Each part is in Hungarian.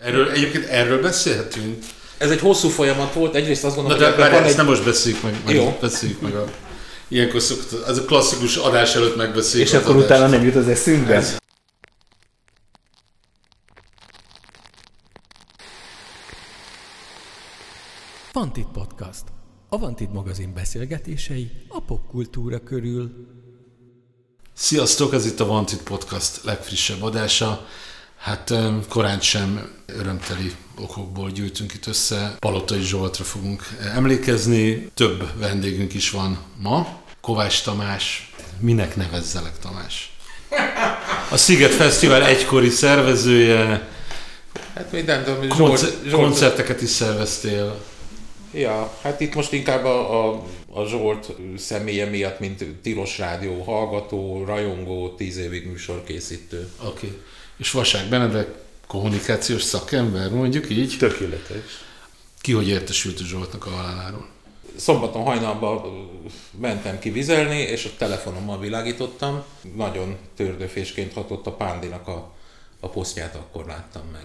Erről, egyébként erről beszélhetünk. Ez egy hosszú folyamat volt, egyrészt azt Na gondolom, de hogy várj, ezt egy... nem most beszéljük meg, meg Jó. beszéljük meg a... Ilyenkor szokott, ez a klasszikus adás előtt megbeszéljük És az akkor adást. utána nem jut az eszünkbe? Ez- Vantit Podcast. A Vantit magazin beszélgetései a popkultúra körül. Sziasztok, ez itt a Wanted Podcast legfrissebb adása. Hát korán sem örömteli okokból gyűjtünk itt össze. Palotai Zsoltra fogunk emlékezni. Több vendégünk is van ma. Kovács Tamás, minek nevezzelek Tamás? A Sziget Fesztivál egykori szervezője, Hát még nem tudom, Zsolt, Zsolt, koncerteket is szerveztél. Ja, hát itt most inkább a, a, a Zsolt személye miatt, mint Tilos Rádió hallgató, rajongó, tíz évig műsorkészítő. Oké. Okay. És Vasák Benedek, kommunikációs szakember, mondjuk így. Tökéletes. Ki hogy értesült a Zsoltnak a haláláról? Szombaton hajnalban mentem ki vizelni, és a telefonommal világítottam. Nagyon tördőfésként hatott a Pándinak a, a posztját, akkor láttam meg.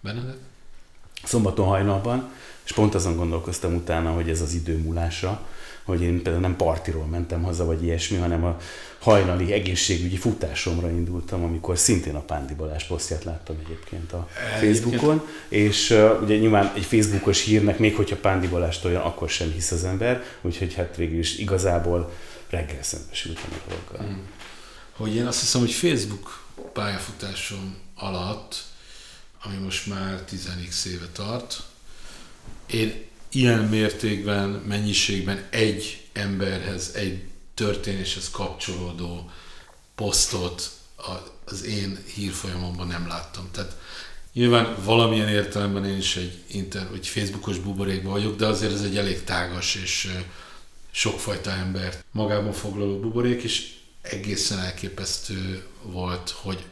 Benedek? Szombaton hajnalban, és pont azon gondolkoztam utána, hogy ez az idő múlása, hogy én például nem partiról mentem haza, vagy ilyesmi, hanem a hajnali egészségügyi futásomra indultam, amikor szintén a Pándi Balázs posztját láttam egyébként a Facebookon, és uh, ugye nyilván egy Facebookos hírnek, még hogyha Pándi Balást olyan, akkor sem hisz az ember, úgyhogy hát végül is igazából reggel szembesültem a dologgal. Mm. Hogy én azt hiszem, hogy Facebook pályafutásom alatt, ami most már 10x éve tart, én ilyen mértékben, mennyiségben egy emberhez, egy történéshez kapcsolódó posztot az én hírfolyamomban nem láttam. Tehát nyilván valamilyen értelemben én is egy, inter, egy Facebookos buborékban vagyok, de azért ez egy elég tágas és sokfajta embert magában foglaló buborék, és egészen elképesztő volt, hogy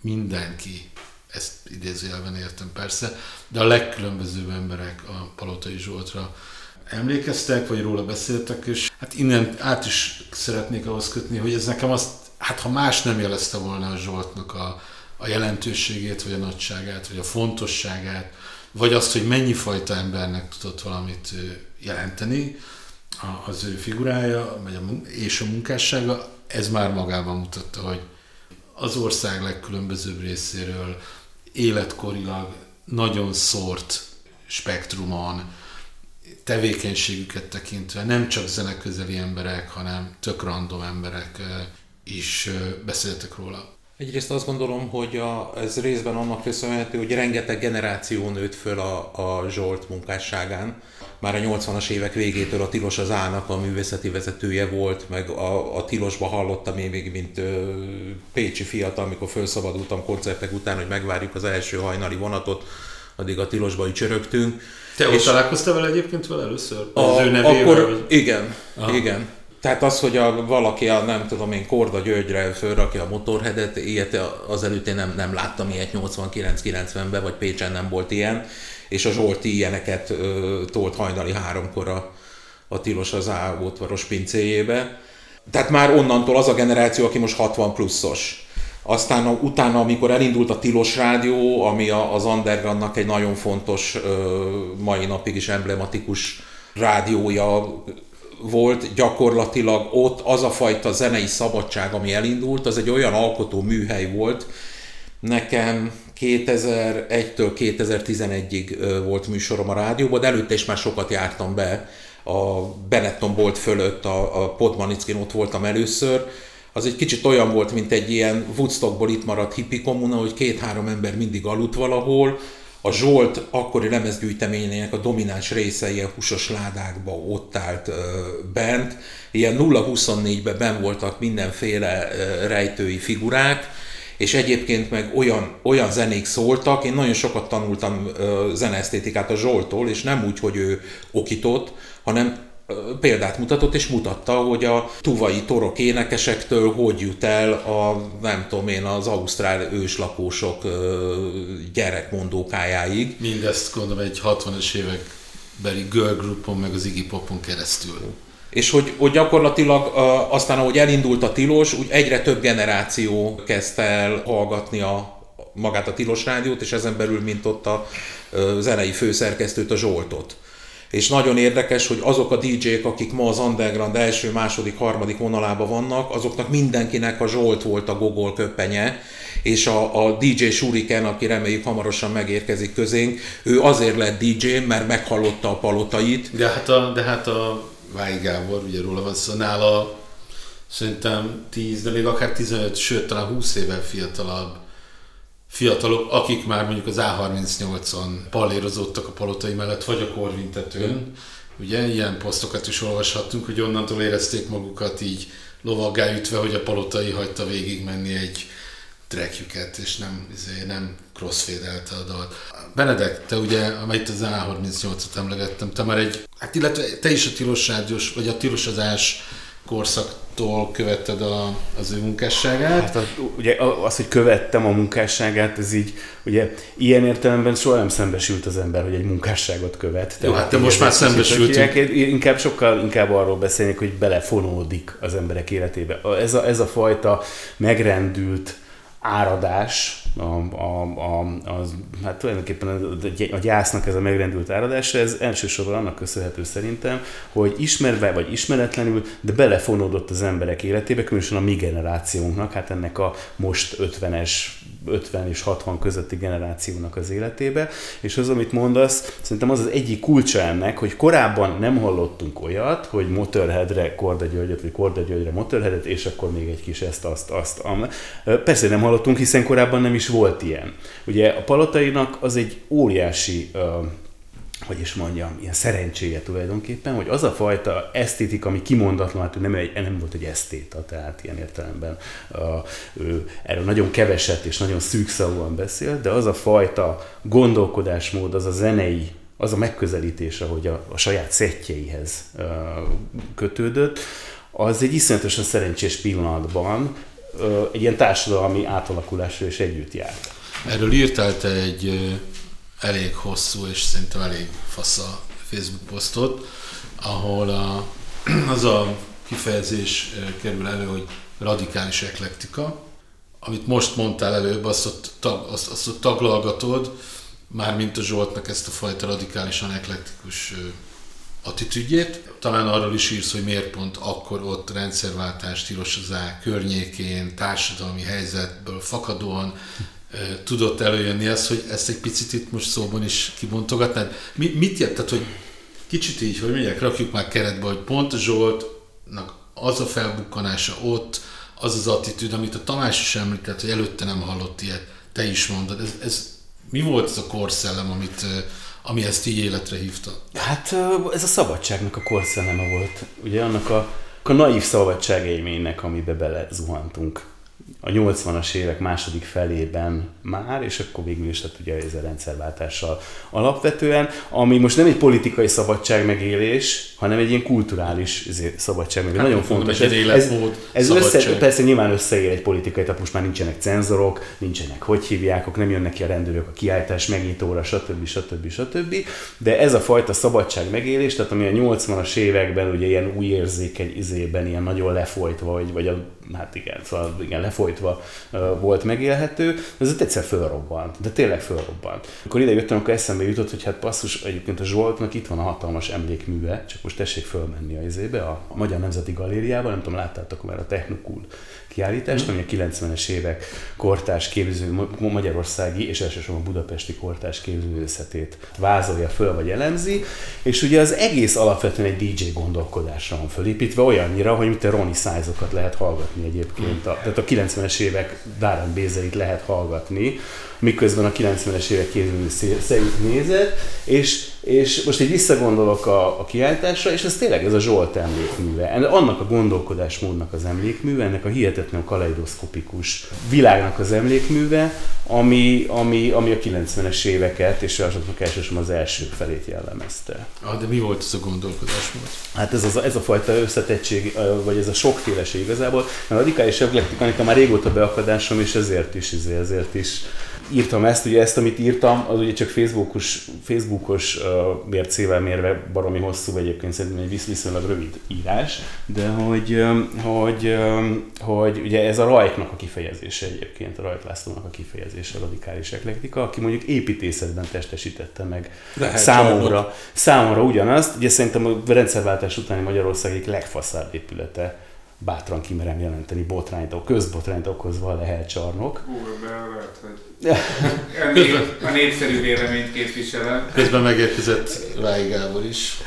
mindenki, ezt idézőjelben értem persze, de a legkülönbözőbb emberek a Palotai Zsoltra emlékeztek, vagy róla beszéltek, és hát innen át is szeretnék ahhoz kötni, hogy ez nekem azt, hát ha más nem jelezte volna a Zsoltnak a, a jelentőségét, vagy a nagyságát, vagy a fontosságát, vagy azt, hogy mennyi fajta embernek tudott valamit jelenteni, az ő figurája, vagy a, és a munkássága, ez már magában mutatta, hogy az ország legkülönbözőbb részéről életkorilag nagyon szórt spektrumon, tevékenységüket tekintve nem csak zeneközeli emberek, hanem tök random emberek ö, is ö, beszéltek róla. Egyrészt azt gondolom, hogy a, ez részben annak köszönhető, hogy rengeteg generáció nőtt föl a, a Zsolt munkásságán. Már a 80-as évek végétől a Tilos az Ának a művészeti vezetője volt, meg a, a Tilosba hallottam én még, mint ö, pécsi fiatal, amikor felszabadultam koncertek után, hogy megvárjuk az első hajnali vonatot, addig a Tilosba ücsörögtünk. Te ott És- találkoztál vele egyébként vele először? a, az ő nevével? akkor vagy? igen, Aha. igen. Tehát az, hogy a, valaki a, nem tudom én, Korda Györgyre fölrakja a motorhedet, ilyet azelőtt én nem, nem láttam ilyet 89-90-ben, vagy Pécsen nem volt ilyen, és a Zsolti ilyeneket ö, tolt hajnali háromkor a, a Tilos az Ávótvaros pincéjébe. Tehát már onnantól az a generáció, aki most 60 pluszos. Aztán utána, amikor elindult a Tilos Rádió, ami az Undergroundnak egy nagyon fontos, mai napig is emblematikus rádiója volt, gyakorlatilag ott az a fajta zenei szabadság, ami elindult, az egy olyan alkotó műhely volt, Nekem 2001-től 2011-ig ö, volt műsorom a rádióban, de előtte is már sokat jártam be. A Benetton Bolt fölött, a, a Podmanickin ott voltam először. Az egy kicsit olyan volt, mint egy ilyen Woodstockból itt maradt hippi kommuna, hogy két-három ember mindig aludt valahol. A Zsolt akkori lemezgyűjteményének a domináns része ilyen húsos ládákba ott állt bent. Ilyen 0-24-ben ben voltak mindenféle rejtői figurák, és egyébként meg olyan, olyan zenék szóltak, én nagyon sokat tanultam zeneesztétikát a Zsoltól, és nem úgy, hogy ő okított, hanem példát mutatott, és mutatta, hogy a tuvai torok énekesektől hogy jut el a, nem tudom én, az ausztrál őslakósok gyerekmondókájáig. Mindezt gondolom egy 60-as évek beli girl groupon, meg az Iggy Popon keresztül. És hogy, hogy gyakorlatilag aztán, ahogy elindult a tilos, úgy egyre több generáció kezdte el hallgatni a, magát a Tilos Rádiót, és ezen belül, mint ott a zenei főszerkesztőt, a Zsoltot. És nagyon érdekes, hogy azok a DJ-k, akik ma az underground első, második, harmadik vonalában vannak, azoknak mindenkinek a Zsolt volt a gogol köpenye, és a, a DJ Shuriken, aki reméljük hamarosan megérkezik közénk, ő azért lett DJ, mert meghallotta a palotait. De hát a, de hát a Váj Gábor, ugye róla van szó, nála szerintem 10, de még akár 15, sőt talán 20 évvel fiatalabb fiatalok, akik már mondjuk az A38-on pallérozottak a palotai mellett, vagy a korvintetőn. Ugye ilyen posztokat is olvashattunk, hogy onnantól érezték magukat így lovaggá ütve, hogy a palotai hagyta végig menni egy trackjüket, és nem, izé, nem crossfade-elte a dalt. Benedek, te ugye, amelyet az A38-at emlegettem, te már egy, hát illetve te is a tilos rádiós, vagy a tilosozás korszaktól követted a, az ő munkásságát? Hát az, ugye az, hogy követtem a munkásságát, ez így, ugye ilyen értelemben soha nem szembesült az ember, hogy egy munkásságot követ. Jó, hát te most már szembesültünk. Inkább sokkal inkább arról beszélnék, hogy belefonódik az emberek életébe. Ez a, ez a fajta megrendült áradás, a, a, a, az, hát tulajdonképpen a, a gyásznak ez a megrendült áradása, ez elsősorban annak köszönhető szerintem, hogy ismerve vagy ismeretlenül, de belefonódott az emberek életébe, különösen a mi generációnknak, hát ennek a most 50-es 50 és 60 közötti generációnak az életébe, és az, amit mondasz, szerintem az az egyik kulcsa ennek, hogy korábban nem hallottunk olyat, hogy Motorheadre Korda Györgyöt, vagy Korda Györgyre Motorheadet, és akkor még egy kis ezt, azt, azt. Am. Persze nem hallottunk, hiszen korábban nem is volt ilyen. Ugye a Palatainak az egy óriási hogy is mondjam, ilyen szerencséje tulajdonképpen, hogy az a fajta esztétika, ami kimondatlan, hát nem, egy, nem volt egy esztéta, tehát ilyen értelemben uh, ő erről nagyon keveset és nagyon szűkszavúan beszél, de az a fajta gondolkodásmód, az a zenei, az a megközelítése, hogy a, a saját szettjeihez uh, kötődött, az egy iszonyatosan szerencsés pillanatban egy ilyen társadalmi átalakulásra is együtt járt. Erről írtál te egy elég hosszú és szerintem elég fasz a Facebook posztot, ahol a, az a kifejezés kerül elő, hogy radikális eklektika, amit most mondtál előbb, azt ott, tag, azt, azt ott taglalgatod, mármint a Zsoltnak ezt a fajta radikálisan eklektikus attitűdjét. Talán arról is írsz, hogy miért pont akkor ott rendszerváltás tilosozá környékén, társadalmi helyzetből fakadóan tudott előjönni az, hogy ezt egy picit itt most szóban is kibontogatnád. Mi, mit jött? Hogy kicsit így, hogy mondják, rakjuk már keretbe, hogy pont Zsoltnak az a felbukkanása ott, az az attitűd, amit a Tamás is említett, hogy előtte nem hallott ilyet, te is mondod. Ez, ez mi volt ez a korszellem, amit, ami ezt így életre hívta? Hát ez a szabadságnak a korszelleme volt. Ugye annak a, a naív szabadságélménynek, amibe bele zuhantunk a 80-as évek második felében már, és akkor végül is hát ugye ez a rendszerváltással alapvetően, ami most nem egy politikai szabadság megélés, hanem egy ilyen kulturális szabadság megélés. Hát, Nagyon fontos. Ez, ez, ez össze, persze nyilván összeér egy politikai, tehát most már nincsenek cenzorok, nincsenek hogy hívják, nem jönnek ki a rendőrök a kiállítás megnyitóra, stb. stb. stb. De ez a fajta szabadság megélés, tehát ami a 80-as években ugye ilyen új érzékeny izében, ilyen nagyon lefolytva, vagy, vagy a hát igen, szóval igen, lefolytva uh, volt megélhető, ez egyszer fölrobbant, de tényleg fölrobbant. Akkor ide jöttem, akkor eszembe jutott, hogy hát passzus, egyébként a Zsoltnak itt van a hatalmas emlékműve, csak most tessék fölmenni a izébe, a Magyar Nemzeti Galériába, nem tudom, láttátok már a Technokul kiállítást, ami a 90-es évek kortárs képző, magyarországi és elsősorban budapesti kortárs képzőművészetét vázolja föl vagy elemzi, és ugye az egész alapvetően egy DJ gondolkodásra van fölépítve, olyannyira, hogy mint a Ronnie Size-okat lehet hallgatni egyébként, a, tehát a 90-es évek Darren Bézeit lehet hallgatni, miközben a 90-es évek képzőművészeit nézett, és és most így visszagondolok a, a kiállításra, és ez tényleg ez a Zsolt emlékműve. Annak a gondolkodásmódnak az emlékműve, ennek a hihetetlen kaleidoszkopikus világnak az emlékműve, ami, ami, ami a 90-es éveket, és azoknak elsősorban az első felét jellemezte. Ah, de mi volt ez a gondolkodásmód? Hát ez, az, ez a fajta összetettség, vagy ez a sokféleség igazából, mert a radikális eklektika már régóta beakadásom, és ezért is, ezért is írtam ezt, ugye ezt, amit írtam, az ugye csak Facebookos, Facebookos uh, mércével mérve baromi hosszú, egyébként szerintem egy visz, viszonylag rövid írás, de hogy, hogy, hogy ugye ez a Rajknak a kifejezése egyébként, a Rajk Lászlónak a kifejezése, a radikális eklektika, aki mondjuk építészetben testesítette meg Lehet számomra, számomra ugyanazt, ugye szerintem a rendszerváltás utáni Magyarország egyik legfaszább épülete bátran kimerem jelenteni botrányt, közbotrányt okozva a Lehel csarnok. Hú, lehet, hogy a népszerű véleményt képviselem. Közben megérkezett Vái Gábor is.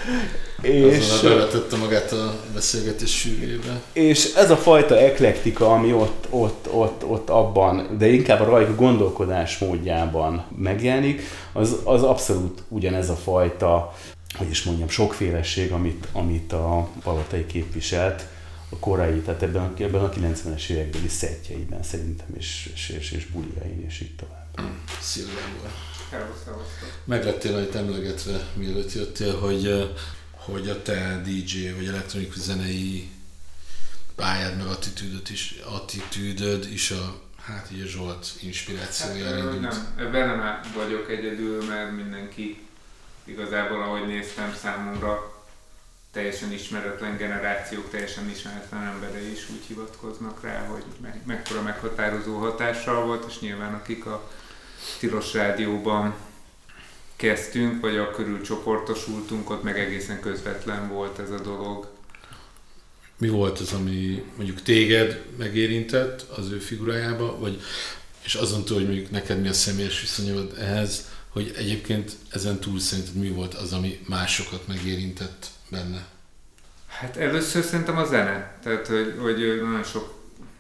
És bevetette magát a beszélgetés sűrűjébe. És ez a fajta eklektika, ami ott, ott, ott, ott abban, de inkább a rajk gondolkodás módjában megjelenik, az, az abszolút ugyanez a fajta, hogy is mondjam, sokféleség, amit, amit a Palotai képviselt, a korai, tehát ebben a, ebben a 90-es évekbeli szettjeiben szerintem, és, és, és, és buliain, és így tovább. Szia Meglettél majd emlegetve, mielőtt jöttél, hogy, hogy a te DJ vagy elektronikus zenei pályád meg attitűdöd is, attitűdöd is a hát így a Zsolt inspirációja hát, indult. Nem, ebben nem vagyok egyedül, mert mindenki igazából, ahogy néztem számomra, teljesen ismeretlen generációk, teljesen ismeretlen emberei is úgy hivatkoznak rá, hogy me- mekkora meghatározó hatással volt, és nyilván akik a Tilos Rádióban kezdtünk, vagy a körül csoportosultunk, ott meg egészen közvetlen volt ez a dolog. Mi volt az, ami mondjuk téged megérintett az ő figurájába, vagy és azon túl, hogy mondjuk neked mi a személyes viszonyod ehhez, hogy egyébként ezen túl szerinted mi volt az, ami másokat megérintett benne? Hát először szerintem a zene. Tehát, hogy, hogy nagyon sok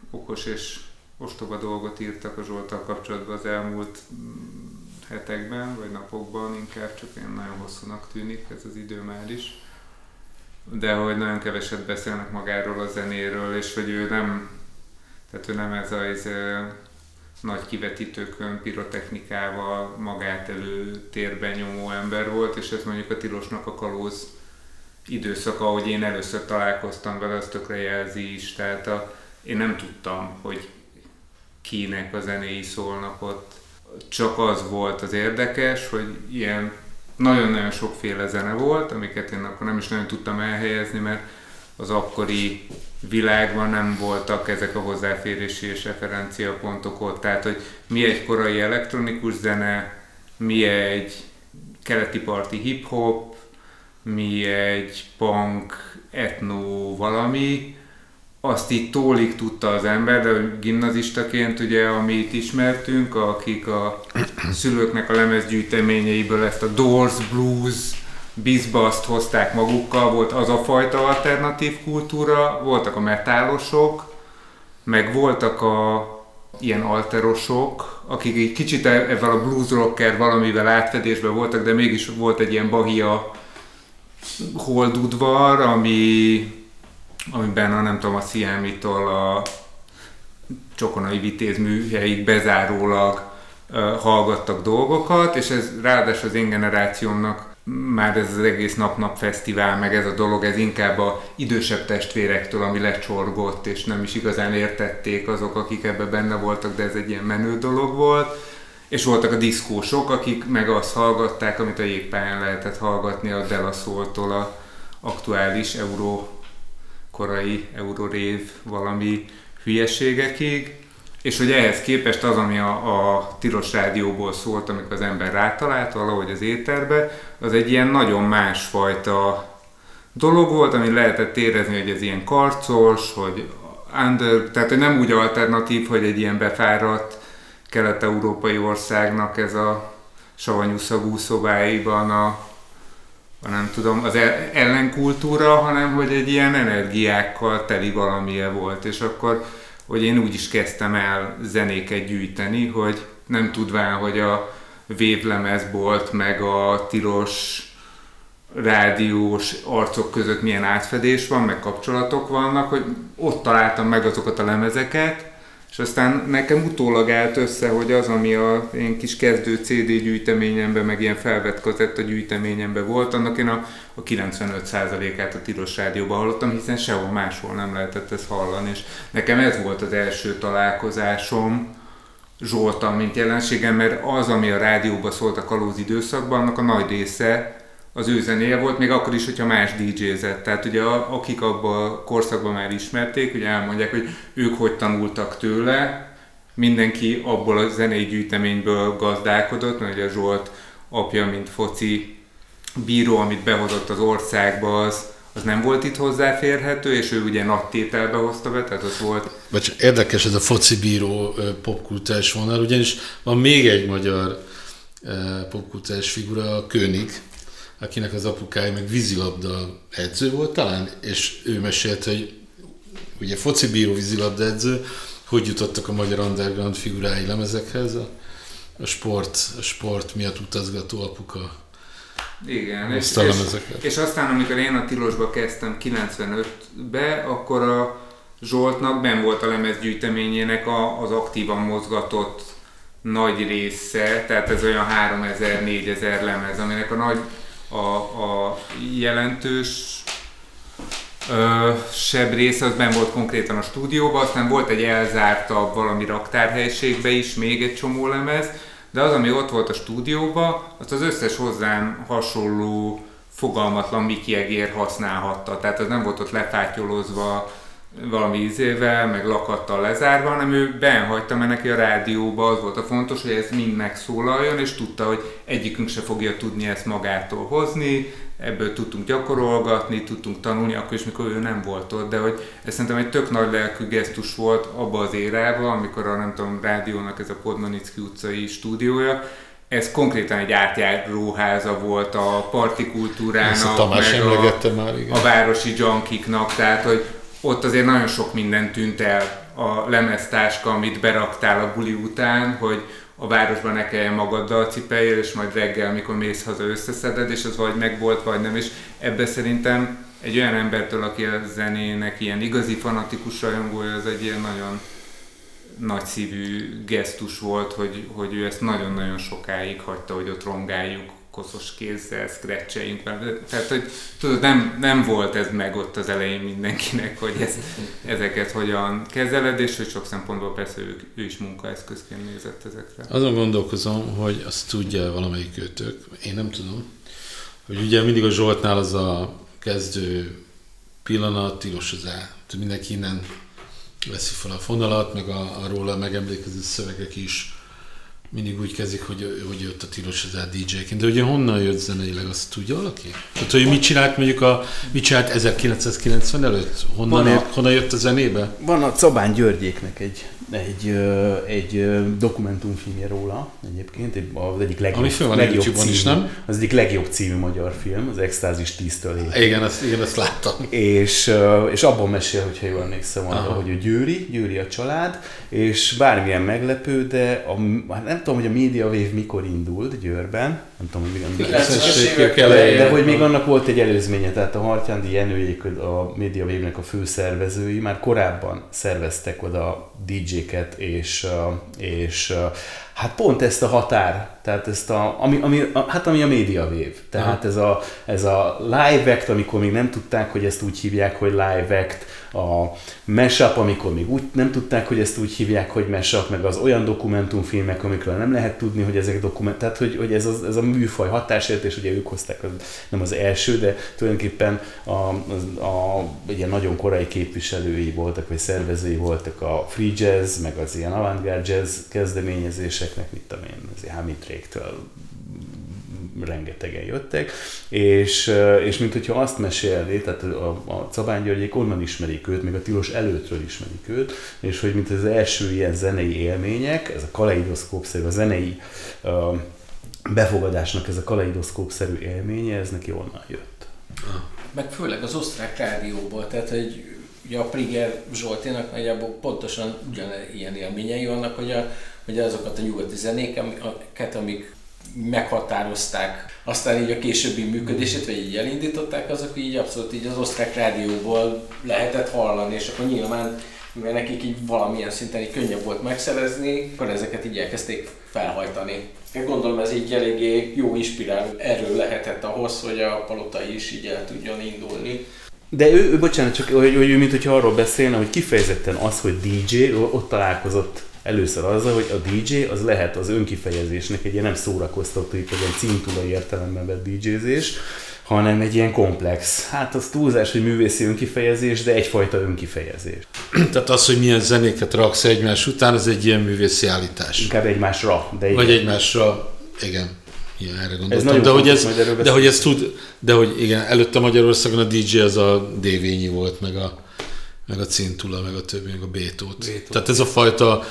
okos és ostoba dolgot írtak a Zsoltal kapcsolatban az elmúlt mm, hetekben, vagy napokban, inkább csak ilyen nagyon hosszúnak tűnik ez az idő már is. De hogy nagyon keveset beszélnek magáról a zenéről, és hogy ő nem, tehát ő nem ez a ez, nagy kivetítőkön, pirotechnikával magát elő térben nyomó ember volt, és ez mondjuk a Tilosnak a kalóz időszak, ahogy én először találkoztam vele, az tökre jelzi is. Tehát a, én nem tudtam, hogy kinek a zenéi szólnak ott. Csak az volt az érdekes, hogy ilyen nagyon-nagyon sokféle zene volt, amiket én akkor nem is nagyon tudtam elhelyezni, mert az akkori világban nem voltak ezek a hozzáférési és referenciapontok ott. Tehát, hogy mi egy korai elektronikus zene, mi egy keleti parti hip-hop, mi egy punk, etno valami, azt így tólig tudta az ember, de gimnazistaként ugye, amit ismertünk, akik a szülőknek a lemezgyűjteményeiből ezt a Doors Blues, bizbaszt hozták magukkal, volt az a fajta alternatív kultúra, voltak a metálosok, meg voltak a ilyen alterosok, akik egy kicsit ezzel a blues rocker valamivel átfedésben voltak, de mégis volt egy ilyen bahia holdudvar, ami, amiben a nem tudom, a Sziámitól a Csokonai Vitéz műhelyig bezárólag hallgattak dolgokat, és ez ráadásul az én generációmnak már ez az egész nap-nap fesztivál, meg ez a dolog, ez inkább a idősebb testvérektől, ami lecsorgott, és nem is igazán értették azok, akik ebbe benne voltak, de ez egy ilyen menő dolog volt és voltak a diszkósok, akik meg azt hallgatták, amit a jégpályán lehetett hallgatni a Delaszoltól a aktuális euró, korai eurorév valami hülyeségekig, és hogy ehhez képest az, ami a, a tilos rádióból szólt, amikor az ember rátalált valahogy az éterbe, az egy ilyen nagyon másfajta dolog volt, ami lehetett érezni, hogy ez ilyen karcos, hogy under, tehát hogy nem úgy alternatív, hogy egy ilyen befáradt kelet-európai országnak ez a savanyú szagú szobáiban a, a nem tudom, az ellenkultúra, hanem hogy egy ilyen energiákkal teli valamilyen volt, és akkor, hogy én úgy is kezdtem el zenéket gyűjteni, hogy nem tudván, hogy a vévlemezbolt, meg a tilos rádiós arcok között milyen átfedés van, meg kapcsolatok vannak, hogy ott találtam meg azokat a lemezeket, és aztán nekem utólag állt össze, hogy az, ami a én kis kezdő CD gyűjteményemben, meg ilyen felvett kazetta gyűjteményemben volt, annak én a, a 95%-át a Tilos Rádióban hallottam, hiszen sehol máshol nem lehetett ezt hallani, és nekem ez volt az első találkozásom Zsoltal, mint jelenségem, mert az, ami a rádióban szólt a kalóz időszakban, annak a nagy része az ő zenéje volt, még akkor is, hogyha más DJ-zett. Tehát ugye akik abban a korszakban már ismerték, ugye elmondják, hogy ők hogy tanultak tőle, mindenki abból a zenei gyűjteményből gazdálkodott, mert ugye Zsolt apja, mint foci bíró, amit behozott az országba, az, az nem volt itt hozzáférhető, és ő ugye nagy tételbe hozta be, tehát az volt... Vagy érdekes ez a foci bíró popkultúrás vonal, ugyanis van még egy magyar popkultúrás figura, a König, akinek az apukája meg vízilabda edző volt talán, és ő mesélt, hogy ugye foci bíró vízilabda edző, hogy jutottak a magyar underground figurái lemezekhez, a, a, sport, a sport miatt utazgató apuka igen, és, és, és aztán amikor én a Tilosba kezdtem 95-be, akkor a Zsoltnak ben volt a lemezgyűjteményének a, az aktívan mozgatott nagy része, tehát ez olyan 3000-4000 lemez, aminek a nagy a, a jelentős ö, sebb része az ben volt konkrétan a stúdióban, aztán volt egy elzártabb valami raktárhelyiségbe is még egy csomó lemez, de az, ami ott volt a stúdióban, azt az összes hozzám hasonló fogalmatlan Miki Egér használhatta. Tehát az nem volt ott lefátyolozva valami ízével, meg lakattal lezárva, hanem ő benhagyta, mert neki a rádióba az volt a fontos, hogy ez mind megszólaljon, és tudta, hogy egyikünk se fogja tudni ezt magától hozni, ebből tudtunk gyakorolgatni, tudtunk tanulni, akkor is, mikor ő nem volt ott, de hogy ez szerintem egy tök nagy lelkű gesztus volt abba az érában, amikor a nem tudom, rádiónak ez a Podmanicki utcai stúdiója, ez konkrétan egy átjáróháza volt a partikultúrának, a meg a, már, igen. a városi junkiknak, tehát hogy ott azért nagyon sok minden tűnt el a lemeztáska, amit beraktál a buli után, hogy a városban ne kelljen magaddal cipeljél, és majd reggel, mikor mész haza, összeszeded, és az vagy megvolt, vagy nem. És ebbe szerintem egy olyan embertől, aki a zenének ilyen igazi fanatikus rajongója, az egy ilyen nagyon nagy szívű gesztus volt, hogy, hogy ő ezt nagyon-nagyon sokáig hagyta, hogy ott rongáljuk koszos kézzel, scratcheljünk Tehát, hogy tudod, nem, nem volt ez meg ott az elején mindenkinek, hogy ezt, ezeket hogyan kezeled, és hogy sok szempontból persze ő, ő is munkaeszközként nézett ezekre. Azon gondolkozom, hogy azt tudja valamelyik őtök, én nem tudom, hogy ugye mindig a Zsoltnál az a kezdő pillanat, tilos az el. Mindenki innen veszi fel a fonalat, meg a, a róla megemlékező szövegek is mindig úgy kezdik, hogy, hogy jött a tilos az DJ-ként. De ugye honnan jött zeneileg, azt tudja valaki? Tehát, hogy mit csinált mondjuk a, mit csinált 1990 előtt? Honnan, a, ért, honnan jött a zenébe? Van a Cabán Györgyéknek egy egy, egy dokumentumfilmje róla egyébként, az egyik legjobb, Ami van legjobb című, is, nem? Az egyik legjobb című magyar film, az Extázis 10-től Igen, azt, igen, azt láttam. És, és abban mesél, hogyha jól emlékszem arra, hogy a Győri, Győri a család, és bármilyen meglepő, de a, hát nem tudom, hogy a Media Wave mikor indult Győrben, nem tudom, hogy még de, de hogy még annak volt egy előzménye, tehát a Hartyándi Jenőjék, a Media Wave-nek a főszervezői már korábban szerveztek oda DJ-ket, és, és hát pont ezt a határ, tehát ezt a, ami, ami, a, hát ami a Media Wave, tehát ez a, ez a live act, amikor még nem tudták, hogy ezt úgy hívják, hogy live act, a mashup, amikor még úgy nem tudták, hogy ezt úgy hívják, hogy mashup, meg az olyan dokumentumfilmek, amikről nem lehet tudni, hogy ezek dokument, tehát hogy, hogy ez, az, ez a műfaj hatásért, és ugye ők hozták, az, nem az első, de tulajdonképpen a, a, a ugye nagyon korai képviselői voltak, vagy szervezői voltak a free jazz, meg az ilyen avantgárd jazz kezdeményezéseknek, mit tudom én, az Hamitréktől rengetegen jöttek, és, és mint hogyha azt mesélni, tehát a, a Cabán Györgyék onnan ismerik őt, még a Tilos előttről ismerik őt, és hogy mint az első ilyen zenei élmények, ez a kaleidoszkópszerű, a zenei uh, befogadásnak ez a kaleidoszkópszerű élménye, ez neki onnan jött. Meg főleg az osztrák rádióból, tehát hogy ugye a Priger Zsolténak nagyjából pontosan ugyanilyen élményei vannak, hogy, a, hogy azokat a nyugati zenéket, amik meghatározták aztán így a későbbi működését, vagy így elindították, azok így abszolút így az osztrák rádióból lehetett hallani, és akkor nyilván mivel nekik így valamilyen szinten így könnyebb volt megszerezni, akkor ezeket így elkezdték felhajtani. Én gondolom ez így eléggé jó inspiráló erő lehetett ahhoz, hogy a palotai is így el tudjon indulni. De ő, ő bocsánat, csak hogy, hogy ő, mint hogyha arról beszélne, hogy kifejezetten az, hogy DJ, ott találkozott Először azzal, hogy a DJ az lehet az önkifejezésnek egy ilyen nem szórakoztató, egy ilyen cintula értelemben vett DJ-zés, hanem egy ilyen komplex. Hát az túlzás, hogy művészi önkifejezés, de egyfajta önkifejezés. Tehát az, hogy milyen zenéket raksz egymás után, az egy ilyen művészi állítás. Inkább egymásra. De Vagy igen. egymásra, igen. Igen, erre gondoltam. nagyon de, hogy ez, de hogy ez tud, de hogy igen, előtte Magyarországon a DJ az a Dévényi volt, meg a, meg a Cintula, meg a többi, meg a Bétót. Bétót. Tehát ez a fajta,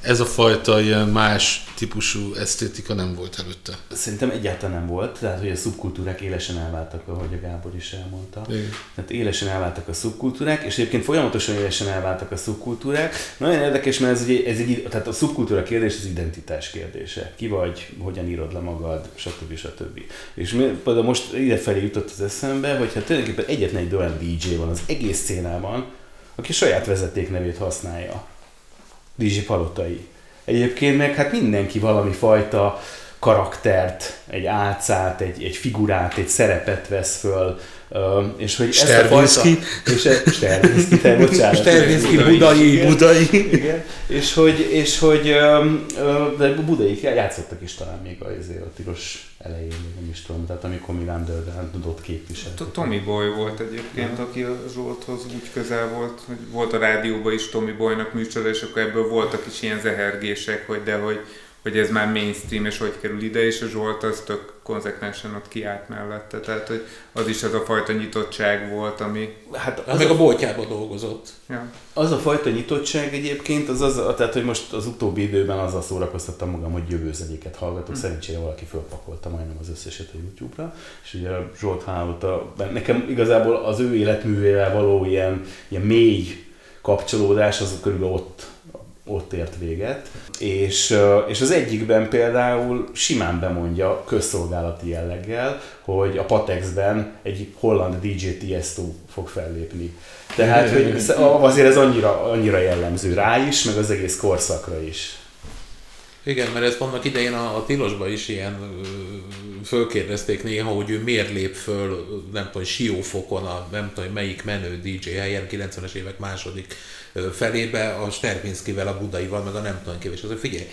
ez a fajta ilyen más típusú esztétika nem volt előtte. Szerintem egyáltalán nem volt, tehát hogy a szubkultúrák élesen elváltak, ahogy a Gábor is elmondta. Igen. Tehát élesen elváltak a szubkultúrák, és egyébként folyamatosan élesen elváltak a szubkultúrák. Nagyon érdekes, mert ez, ugye, ez egy, tehát a szubkultúra kérdés az identitás kérdése. Ki vagy, hogyan írod le magad, stb. stb. És mi, például most ide felé jutott az eszembe, hogy hát tulajdonképpen egyetlen egy olyan DJ van az egész szénában, aki saját vezetéknevét használja. DJ Palotai. Egyébként meg hát mindenki valami fajta karaktert, egy álcát, egy, egy figurát, egy szerepet vesz föl, és hogy ezt a fajta... És e- Stervinski, te bocsánat. Stervinski, Budai. Budai. Igen. Budai. Igen. És hogy, és hogy de Budai játszottak is talán még a, azért a tilos elején, még nem is tudom, tehát amikor Underground tudott képviselni. Tommy Boy volt egyébként, aki a Zsolthoz úgy közel volt, hogy volt a rádióban is Tommy Boynak műsora, és akkor ebből voltak is ilyen zehergések, hogy de hogy, hogy ez már mainstream, és hogy kerül ide, és a Zsolt az tök konzekvensen ott kiállt mellette. Tehát, hogy az is az a fajta nyitottság volt, ami... Hát Az meg a a boltjában dolgozott. Ja. Az a fajta nyitottság egyébként, az az, tehát hogy most az utóbbi időben azzal szórakoztattam magam, hogy jövőzenéket hallgatok. Szerencsére valaki fölpakolta majdnem az összeset a YouTube-ra, és ugye a Zsolt Hálóta, nekem igazából az ő életművével való ilyen, ilyen mély kapcsolódás, az körülbelül ott, ott ért véget. És, és az egyikben például simán bemondja közszolgálati jelleggel, hogy a Patexben egy holland DJ Tiesto fog fellépni. Tehát, hogy azért ez annyira, annyira jellemző rá is, meg az egész korszakra is. Igen, mert ezt annak idején a, a tilosban is ilyen ö, fölkérdezték néha, hogy ő miért lép föl, nem tudom, siófokon, a, nem tudom, melyik menő DJ helyen, 90-es évek második felébe, a Sterpinszkivel, a Budaival, meg a nem tudom ki, és azért figyelj,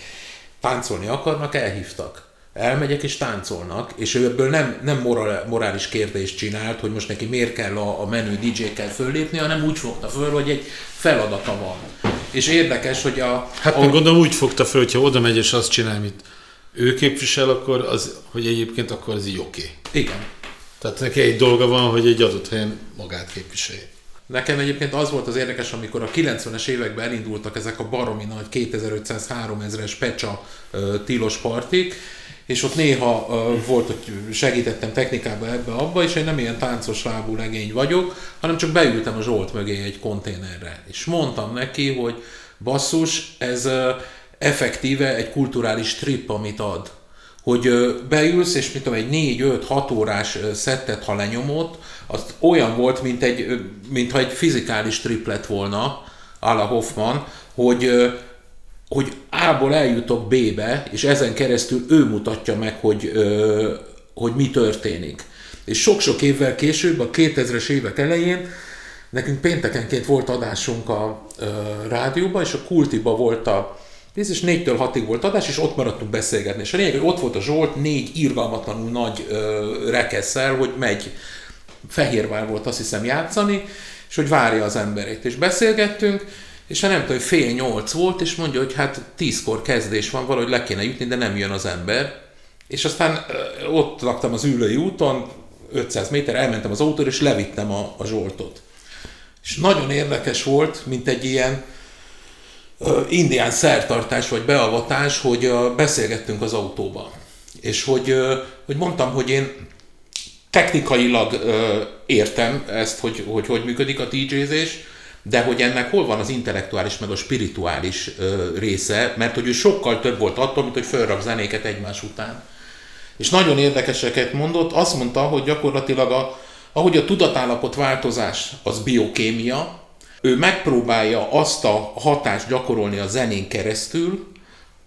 táncolni akarnak, elhívtak. Elmegyek és táncolnak, és ő ebből nem, nem moral, morális kérdést csinált, hogy most neki miért kell a, a menő DJ-kkel föllépni, hanem úgy fogta föl, hogy egy feladata van. És érdekes, hogy a... Hát meg gondolom úgy fogta fel, hogyha oda megy és azt csinál, amit ő képvisel, akkor az, hogy egyébként akkor az így oké. Igen. Tehát neki egy dolga van, hogy egy adott helyen magát képviselje. Nekem egyébként az volt az érdekes, amikor a 90-es években elindultak ezek a baromi nagy 2500-3000-es pecsa tilos partik, és ott néha volt, hogy segítettem technikába ebbe abba, és én nem ilyen táncos lábú legény vagyok, hanem csak beültem a Zsolt mögé egy konténerre. És mondtam neki, hogy basszus, ez effektíve egy kulturális trip, amit ad hogy beülsz, és mit tudom, egy 4-5-6 órás szettet, ha lenyomott, az olyan volt, mint egy, mintha egy fizikális trip lett volna, Ala Hoffman, hogy, hogy A-ból eljutok B-be, és ezen keresztül ő mutatja meg, hogy, hogy mi történik. És sok-sok évvel később, a 2000-es évek elején, nekünk péntekenként volt adásunk a ö, rádióban, és a Kultiba volt a biztos 4-től 6-ig volt adás, és ott maradtunk beszélgetni. És a lényeg, hogy ott volt a Zsolt négy irgalmatlanul nagy ö, rekesszel, hogy megy, Fehérvár volt azt hiszem játszani, és hogy várja az emberét. És beszélgettünk, és hát nem tudom, hogy fél nyolc volt, és mondja, hogy hát tízkor kezdés van, valahogy le kéne jutni, de nem jön az ember. És aztán ott laktam az ülői úton, 500 méter, elmentem az autóra, és levittem a, a Zsoltot. És nagyon érdekes volt, mint egy ilyen ö, indián szertartás vagy beavatás, hogy ö, beszélgettünk az autóban. És hogy, ö, hogy mondtam, hogy én technikailag ö, értem ezt, hogy, hogy hogy működik a DJ-zés, de hogy ennek hol van az intellektuális meg a spirituális ö, része, mert hogy ő sokkal több volt attól, mint hogy felrak zenéket egymás után. És nagyon érdekeseket mondott, azt mondta, hogy gyakorlatilag a, ahogy a tudatállapot változás az biokémia, ő megpróbálja azt a hatást gyakorolni a zenén keresztül,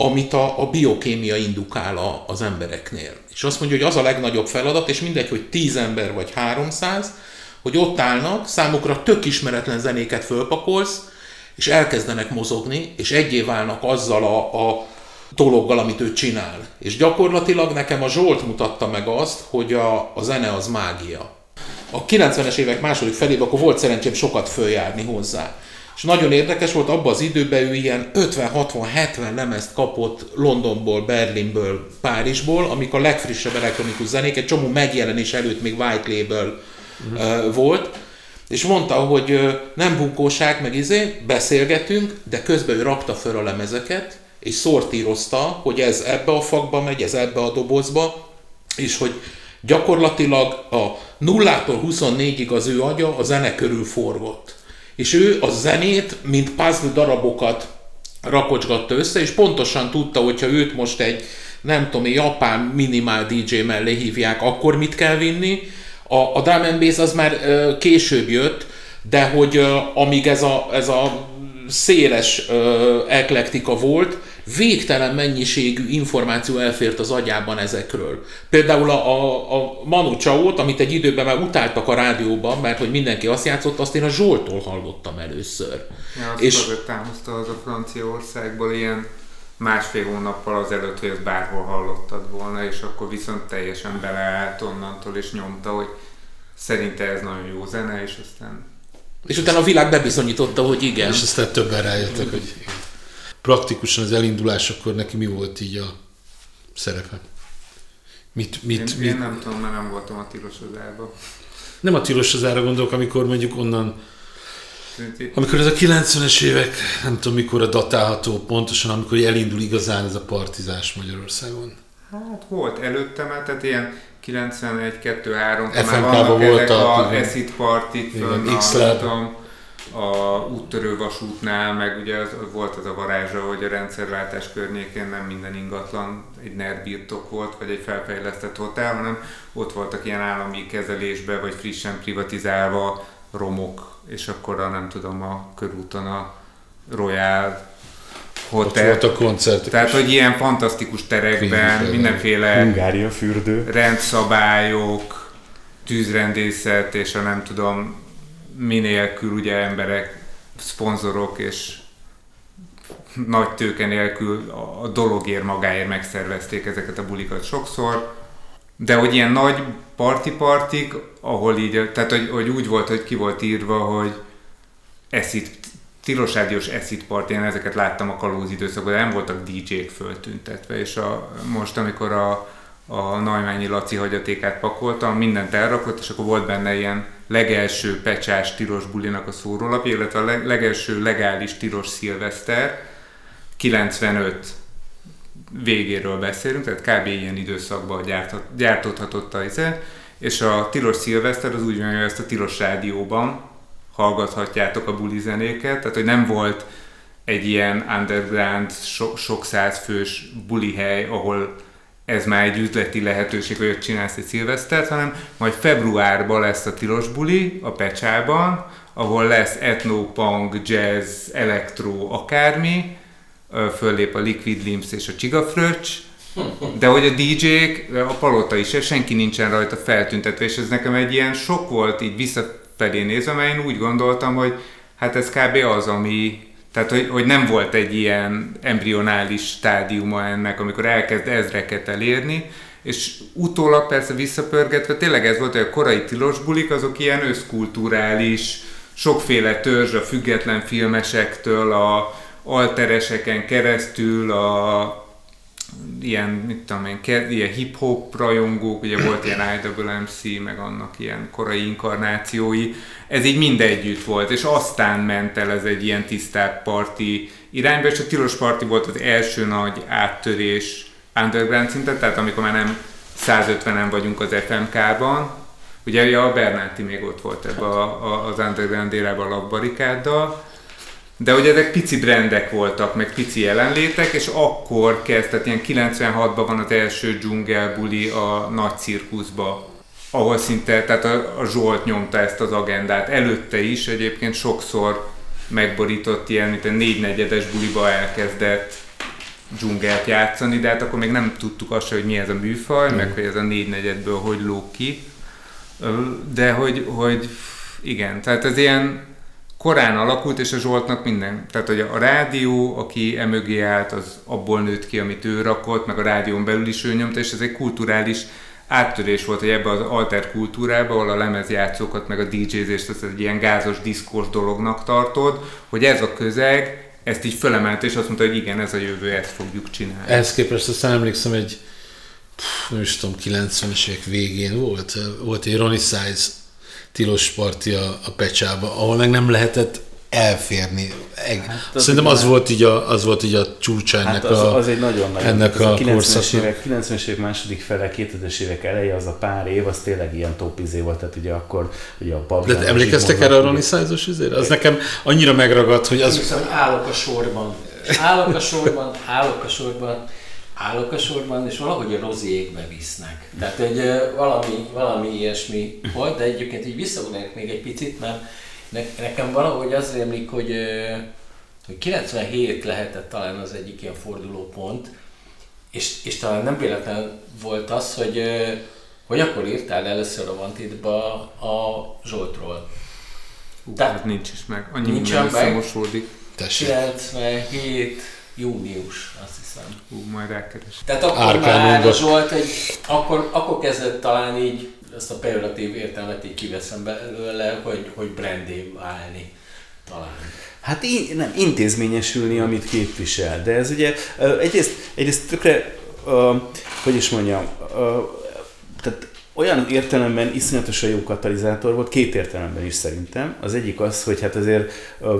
amit a, a biokémia indukál a, az embereknél. És azt mondja, hogy az a legnagyobb feladat, és mindegy, hogy 10 ember vagy 300, hogy ott állnak, számukra tök ismeretlen zenéket fölpakolsz, és elkezdenek mozogni, és egyé válnak azzal a, a dologgal, amit ő csinál. És gyakorlatilag nekem a Zsolt mutatta meg azt, hogy a, a zene az mágia. A 90-es évek második felében akkor volt szerencsém sokat följárni hozzá. És nagyon érdekes volt, abban az időben ő ilyen 50-60-70 lemezt kapott Londonból, Berlinből, Párizsból, amik a legfrissebb elektronikus zenék, egy csomó megjelenés előtt még White Label uh, volt, és mondta, hogy uh, nem bunkóság, meg izé, beszélgetünk, de közben ő rakta föl a lemezeket, és szortírozta, hogy ez ebbe a fakba megy, ez ebbe a dobozba, és hogy gyakorlatilag a nullától 24-ig az ő agya a zene körül forgott. És ő a zenét, mint puzzle darabokat rakocsgatta össze, és pontosan tudta, hogyha őt most egy, nem tudom, japán minimál DJ mellé hívják, akkor mit kell vinni. A, a drum and bass az már ö, később jött, de hogy ö, amíg ez a, ez a széles ö, eklektika volt, végtelen mennyiségű információ elfért az agyában ezekről. Például a, a, a Manu Chao-t, amit egy időben már utáltak a rádióban, mert hogy mindenki azt játszott, azt én a Zsoltól hallottam először. Ja, azt És- és... támaszta az a Franciaországból ilyen másfél hónappal azelőtt, hogy ezt bárhol hallottad volna, és akkor viszont teljesen beleállt onnantól, és nyomta, hogy szerinte ez nagyon jó zene, és aztán És utána a világ bebizonyította, hogy igen. És aztán többen rájöttek, hogy igen. Praktikusan az elindulásakor neki mi volt így a szerepe? Mit, mit, én, mit, én nem tudom, mert nem voltam a tilosodában. Nem a tilos az ára gondolok, amikor mondjuk onnan, amikor ez a 90-es évek, nem tudom mikor datálható pontosan, amikor elindul igazán ez a partizás Magyarországon. Hát volt előttem, hát, tehát ilyen 91, 2, 3, már vannak ezek voltak, a igen. acid a, X-Lab. A úttörő vasútnál, meg ugye az, volt az a varázsa, hogy a rendszerváltás környékén nem minden ingatlan egy NER birtok volt, vagy egy felfejlesztett hotel, hanem ott voltak ilyen állami kezelésbe, vagy frissen privatizálva romok, és akkor a nem tudom, a körúton a Royal Ott Hotel. voltak koncertek. Tehát, hogy ilyen fantasztikus terekben, Queen, mindenféle Hungária fürdő. rendszabályok, tűzrendészet, és a nem tudom, minélkül ugye emberek, szponzorok és nagy tőke nélkül a- dologért magáért megszervezték ezeket a bulikat sokszor. De hogy ilyen nagy parti-partik, ahol így, tehát hogy, hogy úgy volt, hogy ki volt írva, hogy eszit, tilosádiós eszit part, én ezeket láttam a kalóz időszakban, de nem voltak DJ-k föltüntetve, és a, most amikor a, a Najmányi Laci hagyatékát pakoltam, mindent elrakott, és akkor volt benne ilyen legelső pecsás tilos bulinak a szórólapja, illetve a leg, legelső legális tilos szilveszter, 95 végéről beszélünk, tehát kb. ilyen időszakban gyárthat, gyártódhatott a izé, és a tilos szilveszter az úgy van, hogy ezt a tilos rádióban hallgathatjátok a buli zenéket, tehát hogy nem volt egy ilyen underground, so, sok száz fős buli hely, ahol ez már egy üzleti lehetőség, hogy ott csinálsz egy szilvesztert, hanem majd februárban lesz a tilos buli a Pecsában, ahol lesz etno, punk, jazz, elektro, akármi, föllép a Liquid Limbs és a Csigafröccs, de hogy a DJ-k, a palota is, senki nincsen rajta feltüntetve, és ez nekem egy ilyen sok volt így visszafelé nézve, mert én úgy gondoltam, hogy hát ez kb. az, ami, tehát hogy, hogy nem volt egy ilyen embrionális stádiuma ennek, amikor elkezd ezreket elérni, és utólag persze visszapörgetve tényleg ez volt, hogy a korai tilos bulik azok ilyen összkulturális, sokféle törzs a független filmesektől, a altereseken keresztül, a ilyen, mit tudom én, ilyen hip-hop rajongók, ugye volt ilyen IWMC, meg annak ilyen korai inkarnációi, ez így mindegyütt volt, és aztán ment el ez egy ilyen tisztább parti irányba, és a Tilos Parti volt az első nagy áttörés underground szinten, tehát amikor már nem 150-en vagyunk az FMK-ban, ugye a Bernáti még ott volt ebbe a, a, az underground érában a labbarikáddal, de hogy ezek pici brendek voltak, meg pici jelenlétek, és akkor kezd, tehát ilyen 96-ban van az első dzsungelbuli a nagy cirkuszba, ahol szinte, tehát a, a Zsolt nyomta ezt az agendát. Előtte is egyébként sokszor megborított ilyen, mint a négynegyedes buliba elkezdett dzsungelt játszani, de hát akkor még nem tudtuk azt hogy mi ez a műfaj, mm. meg hogy ez a négynegyedből hogy lóg ki. De hogy, hogy igen, tehát ez ilyen korán alakult, és a Zsoltnak minden. Tehát, hogy a rádió, aki emögé állt, az abból nőtt ki, amit ő rakott, meg a rádión belül is ő nyomta, és ez egy kulturális áttörés volt, hogy ebbe az alter kultúrába, ahol a lemezjátszókat, meg a DJ-zést ezt egy ilyen gázos, diszkos dolognak tartod, hogy ez a közeg ezt így fölemelt, és azt mondta, hogy igen, ez a jövő, ezt fogjuk csinálni. Ehhez képest aztán emlékszem, egy pff, nem is tudom, 90-es évek végén volt, volt egy Ronnie Size tilos parti a, a Pecsába, ahol meg nem lehetett elférni. Hát az Szerintem az volt, így a, az volt így a csúcsa ennek hát az, a, az egy nagyon nagy, ennek a, a 90-es évek, 90-es évek második fele, 2000-es évek eleje, az a pár év, az tényleg ilyen topizé volt, tehát ugye akkor ugye a pub. De emlékeztek erre a Ronnie Size-os izére? Az nekem annyira megragadt, hogy az... Hiszem, állok a sorban. Állok a sorban, állok a sorban állok a sorban, és valahogy a roziékbe visznek. Tehát, hogy valami, valami ilyesmi volt, de egyébként így visszaugnék még egy picit, mert ne, nekem valahogy az rémlik, hogy, hogy 97 lehetett talán az egyik ilyen fordulópont, és, és talán nem véletlen volt az, hogy, hogy akkor írtál először a Vantitba a Zsoltról. Tehát nincs is meg, annyi nincs minden összemosódik. 97 június, azt hiszem. Hú, majd rákeres. Tehát akkor Árkán már Zsolt egy, akkor, akkor kezdett talán így ezt a pejoratív értelmet így kiveszem belőle, hogy, hogy brandé válni talán. Hát in, nem, intézményesülni, amit képvisel. De ez ugye egyrészt, egyrészt tökre, uh, hogy is mondjam, uh, tehát olyan értelemben iszonyatosan jó katalizátor volt, két értelemben is szerintem. Az egyik az, hogy hát azért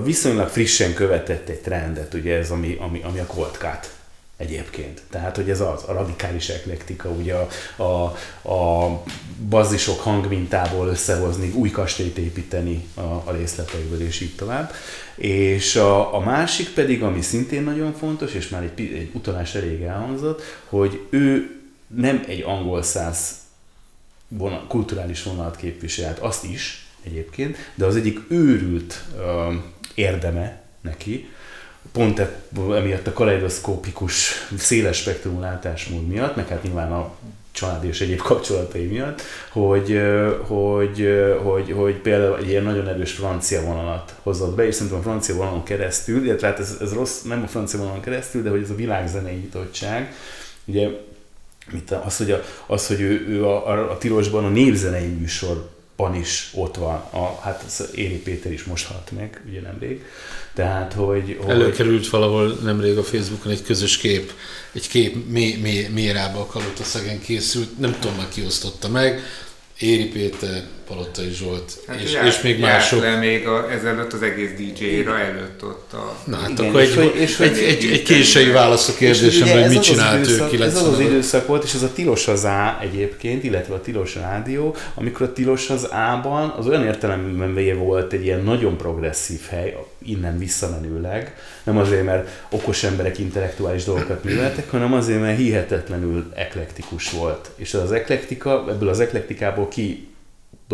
viszonylag frissen követett egy trendet, ugye ez, ami, ami, ami a Coldcat egyébként. Tehát, hogy ez az, a radikális eklektika, ugye a, a, a bazisok hangmintából összehozni, új kastélyt építeni a, a részleteiből, és így tovább. És a, a másik pedig, ami szintén nagyon fontos, és már egy, egy utalás elég elhangzott, hogy ő nem egy angol száz vonal, kulturális vonalat képviselt, azt is egyébként, de az egyik őrült uh, érdeme neki, pont e, emiatt a kaleidoszkópikus, széles spektrumú látásmód miatt, meg hát nyilván a család és egyéb kapcsolatai miatt, hogy, hogy, hogy, hogy például egy ilyen nagyon erős francia vonalat hozott be, és szerintem a francia vonalon keresztül, illetve hát ez, ez rossz, nem a francia vonalon keresztül, de hogy ez a világzenei nyitottság, ugye mit, az, hogy, a, az, hogy ő, ő a, a, a Tilosban a népzenei műsorban is ott van, a, hát Éri Péter is most halt meg, ugye nemrég, tehát, hogy, hogy... Előkerült valahol nemrég a Facebookon egy közös kép, egy kép mély, mély, mélyrába a szegen készült, nem tudom, ki osztotta meg, Éri Péter, Palottai Zsolt, hát és, jár, és még mások. le még a, ezelőtt az egész DJ-ra előtt ott a... Na hát Igen, akkor és egy, és egy, egy, egy késői válasz a kérdésemre, hogy mit csinált ő 90 Ez az az időszak volt, és ez a Tilos az A egyébként, illetve a Tilos Rádió, amikor a Tilos az A-ban az olyan értelemben volt egy ilyen nagyon progresszív hely, innen visszamenőleg, nem azért, mert okos emberek intellektuális dolgokat műveltek, hanem azért, mert hihetetlenül eklektikus volt. És az eklektika, ebből az eklektikából ki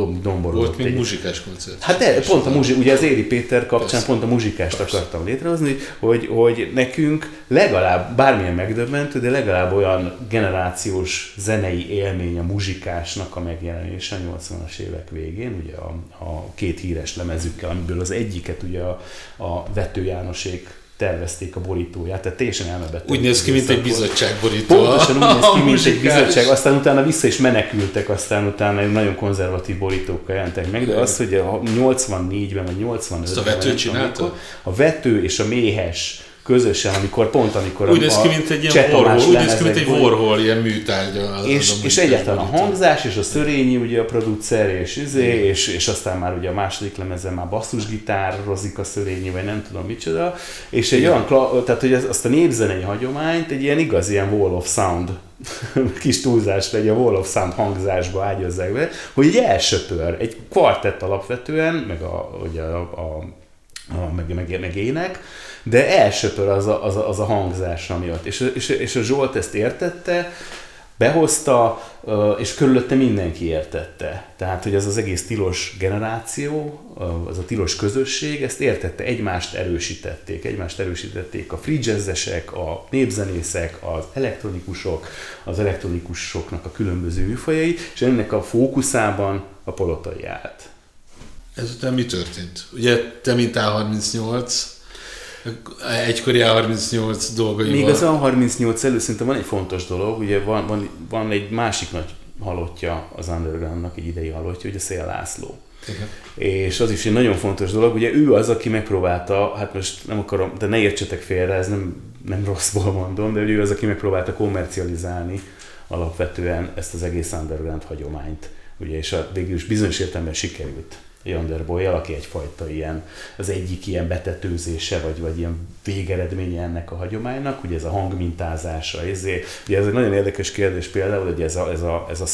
domborodott. Volt még muzsikás koncert. Hát de, pont a muzsi, ugye az Éri Péter kapcsán Persze. pont a muzsikást Persze. akartam létrehozni, hogy, hogy nekünk legalább, bármilyen megdöbbentő, de legalább olyan generációs zenei élmény a muzsikásnak a megjelenése a 80-as évek végén, ugye a, a két híres lemezükkel, amiből az egyiket ugye a, a Vető Jánosék tervezték a borítóját, tehát teljesen elmebeteg. Úgy néz ki, mint egy bizottság borító. Pontosan úgy néz ki, mint egy bizottság, aztán utána vissza is menekültek, aztán utána nagyon konzervatív borítókkal jelentek meg, de az, hogy a 84-ben vagy 85-ben... a vető csinálta? A vető és a méhes közösen, amikor pont amikor úgy néz ki, mint egy ilyen Warhol, úgy néz ki, mint egy Warhol, ilyen műtárgya. És, és egyáltalán a hangzás, és a Szörényi ugye a producer, és, izé, és, és aztán már ugye a második lemezen már basszusgitározik a Szörényi, vagy nem tudom micsoda, és egy olyan, tehát hogy azt a népzenei hagyományt egy ilyen igaz ilyen wall of sound kis túlzás egy a Wall of Sound hangzásba ágyozzák be, hogy egy elsöpör, egy kvartett alapvetően, meg a, ugye a, a, a meg, meg, meg ének, de elsöpör az a, az a, az a hangzása miatt. És, és, és a Zsolt ezt értette, behozta, és körülötte mindenki értette. Tehát, hogy ez az egész tilos generáció, az a tilos közösség, ezt értette, egymást erősítették. Egymást erősítették a free a népzenészek, az elektronikusok, az elektronikusoknak a különböző műfajai, és ennek a fókuszában a polotai állt. Ezután mi történt? Ugye te, mint A38, egykori A38 dolgaival. Még az A38 előtt szerintem van egy fontos dolog, ugye van, van, van egy másik nagy halottja az Undergroundnak, egy idei halottja, ugye Szél László. Igen. És az is egy nagyon fontos dolog, ugye ő az, aki megpróbálta, hát most nem akarom, de ne értsetek félre, ez nem, nem rosszból mondom, de ő az, aki megpróbálta kommercializálni alapvetően ezt az egész underground hagyományt. Ugye, és a, végül is bizonyos értelemben sikerült. Underboy, aki egyfajta ilyen, az egyik ilyen betetőzése, vagy, vagy ilyen végeredménye ennek a hagyománynak, ugye ez a hangmintázása, ezért, ugye ez egy nagyon érdekes kérdés például, hogy ez a, ez a, ez a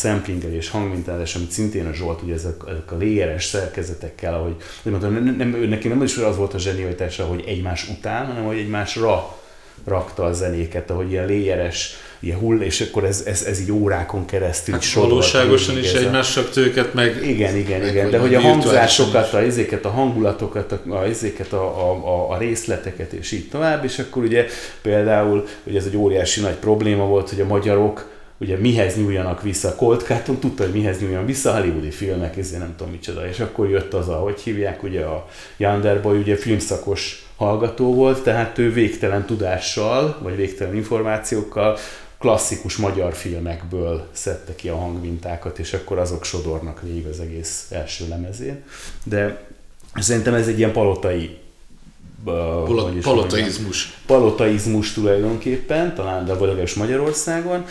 és hangmintázás, amit szintén a Zsolt, ugye ezek, ezek a léjeres szerkezetekkel, ahogy, hogy mondtam, nem, nem, neki nem is az volt a zsenialitása, hogy egymás után, hanem hogy egymásra rakta a zenéket, ahogy ilyen léjeres ilyen hull, és akkor ez, ez, ez így órákon keresztül hát valóságosan is egymásra őket meg... Igen, igen, meg, igen, de hogy a hangzásokat, a, ezéket, a hangulatokat, a, ezéket a, a, a, részleteket, és így tovább, és akkor ugye például, hogy ez egy óriási nagy probléma volt, hogy a magyarok ugye mihez nyúljanak vissza. Colt Carton tudta, hogy mihez nyúljon vissza, hollywoodi filmek, ezért nem tudom micsoda. És akkor jött az a, hogy hívják, ugye a Yanderboy, ugye filmszakos hallgató volt, tehát ő végtelen tudással, vagy végtelen információkkal klasszikus magyar filmekből szedte ki a hangmintákat, és akkor azok sodornak végig az egész első lemezén. De szerintem ez egy ilyen palotai Pol- palotaizmus. Palotaizmus tulajdonképpen, talán de legalábbis Magyarországon.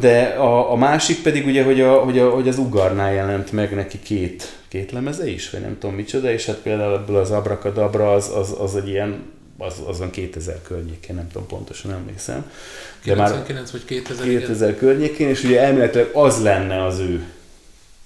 De a, a, másik pedig ugye, hogy, a, hogy, a, hogy az Ugarnál jelent meg neki két, két lemeze is, vagy nem tudom micsoda, és hát például ebből az Abracadabra az, az, az egy ilyen az, azon 2000 környékén, nem tudom pontosan emlékszem. De 99 vagy 2000? 2000 környékén, és ugye elméletileg az lenne az ő,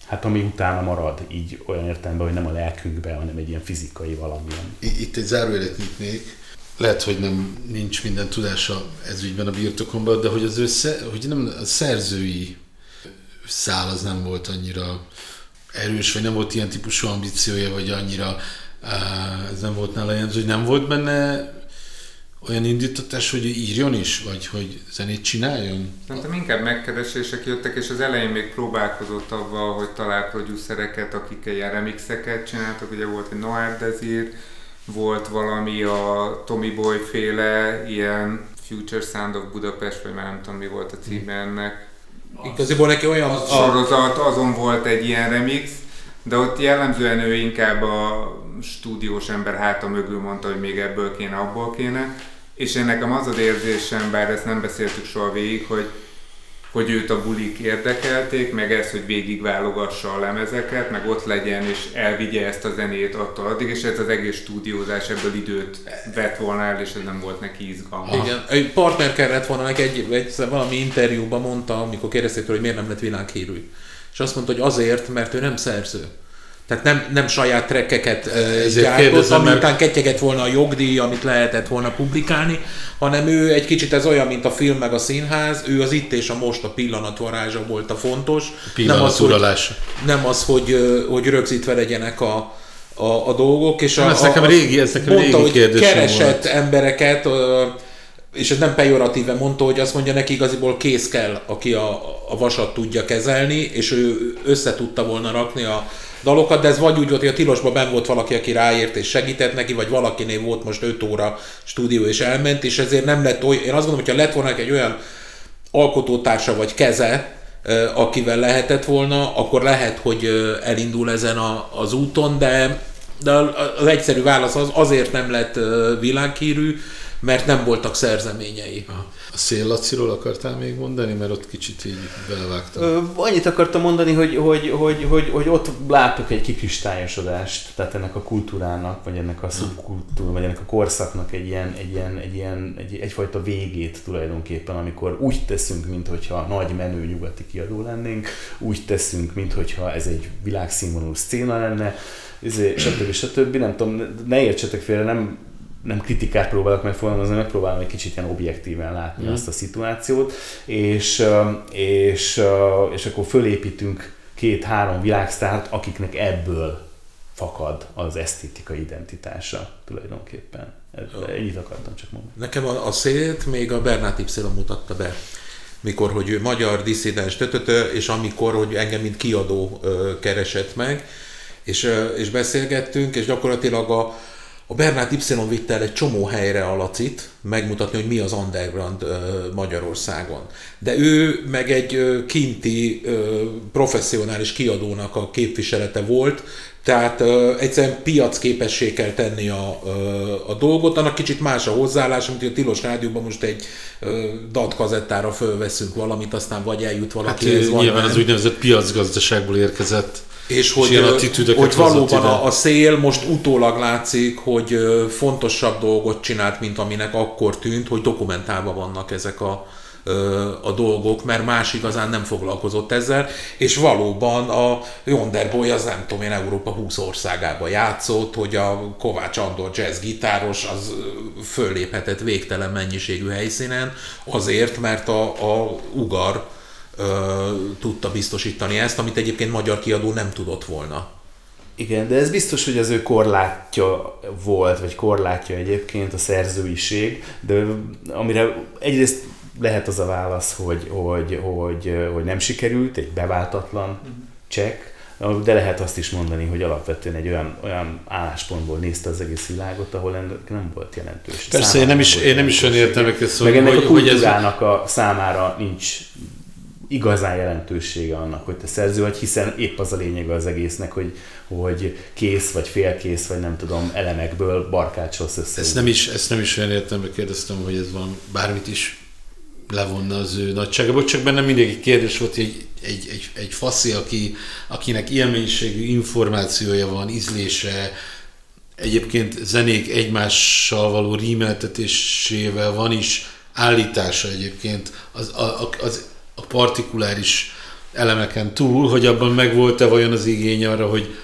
hát ami utána marad, így olyan értelemben, hogy nem a lelkünkbe, hanem egy ilyen fizikai valamilyen. Itt egy zárójelet nyitnék, lehet, hogy nem nincs minden tudása ez ügyben a birtokomban, de hogy az ő, hogy nem, a szerzői szál az nem volt annyira erős, vagy nem volt ilyen típusú ambíciója, vagy annyira ez nem volt nála jelző, hogy nem volt benne olyan indítatás, hogy írjon is, vagy hogy zenét csináljon? Szerintem inkább megkeresések jöttek, és az elején még próbálkozott avval, hogy talál producereket, akik ilyen remixeket csináltak, ugye volt egy Noir Desir, volt valami a Tommy Boy féle, ilyen Future Sound of Budapest, vagy már nem tudom mi volt a címe ennek. Igaziból neki olyan... A sorozat, azon volt egy ilyen remix, de ott jellemzően ő inkább a stúdiós ember háta mögül mondta, hogy még ebből kéne, abból kéne. És én nekem az az érzésem, bár ezt nem beszéltük soha végig, hogy, hogy őt a bulik érdekelték, meg ez, hogy végig válogassa a lemezeket, meg ott legyen és elvigye ezt a zenét attól addig, és ez az egész stúdiózás ebből időt vett volna el, és ez nem volt neki izgalma. Igen, egy partner kellett volna neki egy, egy, valami interjúban mondta, amikor kérdezték hogy miért nem lett világhírű. És azt mondta, hogy azért, mert ő nem szerző. Tehát nem, nem saját trekkeket gyártott, ami meg... után ketyeget volna a jogdíj, amit lehetett volna publikálni, hanem ő egy kicsit ez olyan, mint a film meg a színház, ő az itt és a most a pillanatvarázsa volt a fontos. A nem az, hogy, nem az, hogy, hogy rögzítve legyenek a, a, a dolgok. És nem, a, ez nekem régi, ez nekem mondta, régi hogy keresett volt. embereket, és ez nem pejoratíve mondta, hogy azt mondja neki igaziból kész kell, aki a, a vasat tudja kezelni, és ő össze tudta volna rakni a, dalokat, de ez vagy úgy volt, hogy a tilosban ben volt valaki, aki ráért és segített neki, vagy valakinél volt most 5 óra stúdió és elment, és ezért nem lett olyan, én azt gondolom, hogyha lett volna egy olyan alkotótársa vagy keze, akivel lehetett volna, akkor lehet, hogy elindul ezen a, az úton, de, de az egyszerű válasz az azért nem lett világhírű, mert nem voltak szerzeményei. A Szél Laciról akartál még mondani, mert ott kicsit így belevágtam. Ö, annyit akartam mondani, hogy, hogy, hogy, hogy, hogy ott látok egy kikristályosodást, tehát ennek a kultúrának, vagy ennek a szubkultúra, vagy ennek a korszaknak egy ilyen, egy ilyen, egy ilyen egy, egyfajta végét tulajdonképpen, amikor úgy teszünk, mintha nagy menő nyugati kiadó lennénk, úgy teszünk, mintha ez egy világszínvonalú szcéna lenne, izé, stb. stb. Nem tudom, ne értsetek félre, nem nem kritikát próbálok megfogalmazni, megpróbálom egy kicsit ilyen objektíven látni mm. azt a szituációt, és, és, és akkor fölépítünk két-három világsztárt, akiknek ebből fakad az esztétikai identitása tulajdonképpen. Ennyit akartam csak mondani. Nekem a, a szélt még a Bernát Y mutatta be mikor, hogy ő magyar disszidens tötötö, és amikor, hogy engem mint kiadó keresett meg, és, és beszélgettünk, és gyakorlatilag a, a Bernát Y vitte el egy csomó helyre a Lacit, megmutatni, hogy mi az underground Magyarországon. De ő meg egy kinti professzionális kiadónak a képviselete volt, tehát egyszerűen piacképessé kell tenni a, a dolgot, annak kicsit más a hozzáállás, mint a Tilos Rádióban most egy DAT kazettára fölveszünk valamit, aztán vagy eljut valakihez, hát, vagy Nyilván nem. az úgynevezett piacgazdaságból érkezett. És hogy, hogy attitűdöket valóban hozott ide. a, a szél most utólag látszik, hogy fontosabb dolgot csinált, mint aminek akkor tűnt, hogy dokumentálva vannak ezek a, a dolgok, mert más igazán nem foglalkozott ezzel, és valóban a Yonderboy az nem tudom én Európa 20 országába játszott, hogy a Kovács Andor jazz gitáros az fölléphetett végtelen mennyiségű helyszínen, azért, mert a, a Ugar ö, tudta biztosítani ezt, amit egyébként magyar kiadó nem tudott volna. Igen, de ez biztos, hogy az ő korlátja volt, vagy korlátja egyébként a szerzőiség, de amire egyrészt lehet az a válasz, hogy, hogy, hogy, hogy nem sikerült, egy beváltatlan csekk, de lehet azt is mondani, hogy alapvetően egy olyan, olyan álláspontból nézte az egész világot, ahol ennek nem volt jelentős. Persze, én nem is, volt én nem is olyan értelmeket Meg ennek hogy, a hogy ez, kultúrának a számára nincs igazán jelentősége annak, hogy te szerző vagy, hiszen épp az a lényeg az egésznek, hogy, hogy kész vagy félkész, vagy nem tudom, elemekből barkácsolsz össze. ezt nem is, ezt nem is olyan értelemben kérdeztem, hogy ez van bármit is levonna az ő nagyságából, csak bennem mindig egy kérdés volt, hogy egy, egy, egy, egy faszi, aki, akinek ilyen mennyiségű információja van, ízlése, egyébként zenék egymással való rímeltetésével van is állítása egyébként az, a, az, a partikuláris elemeken túl, hogy abban megvolt-e vajon az igény arra, hogy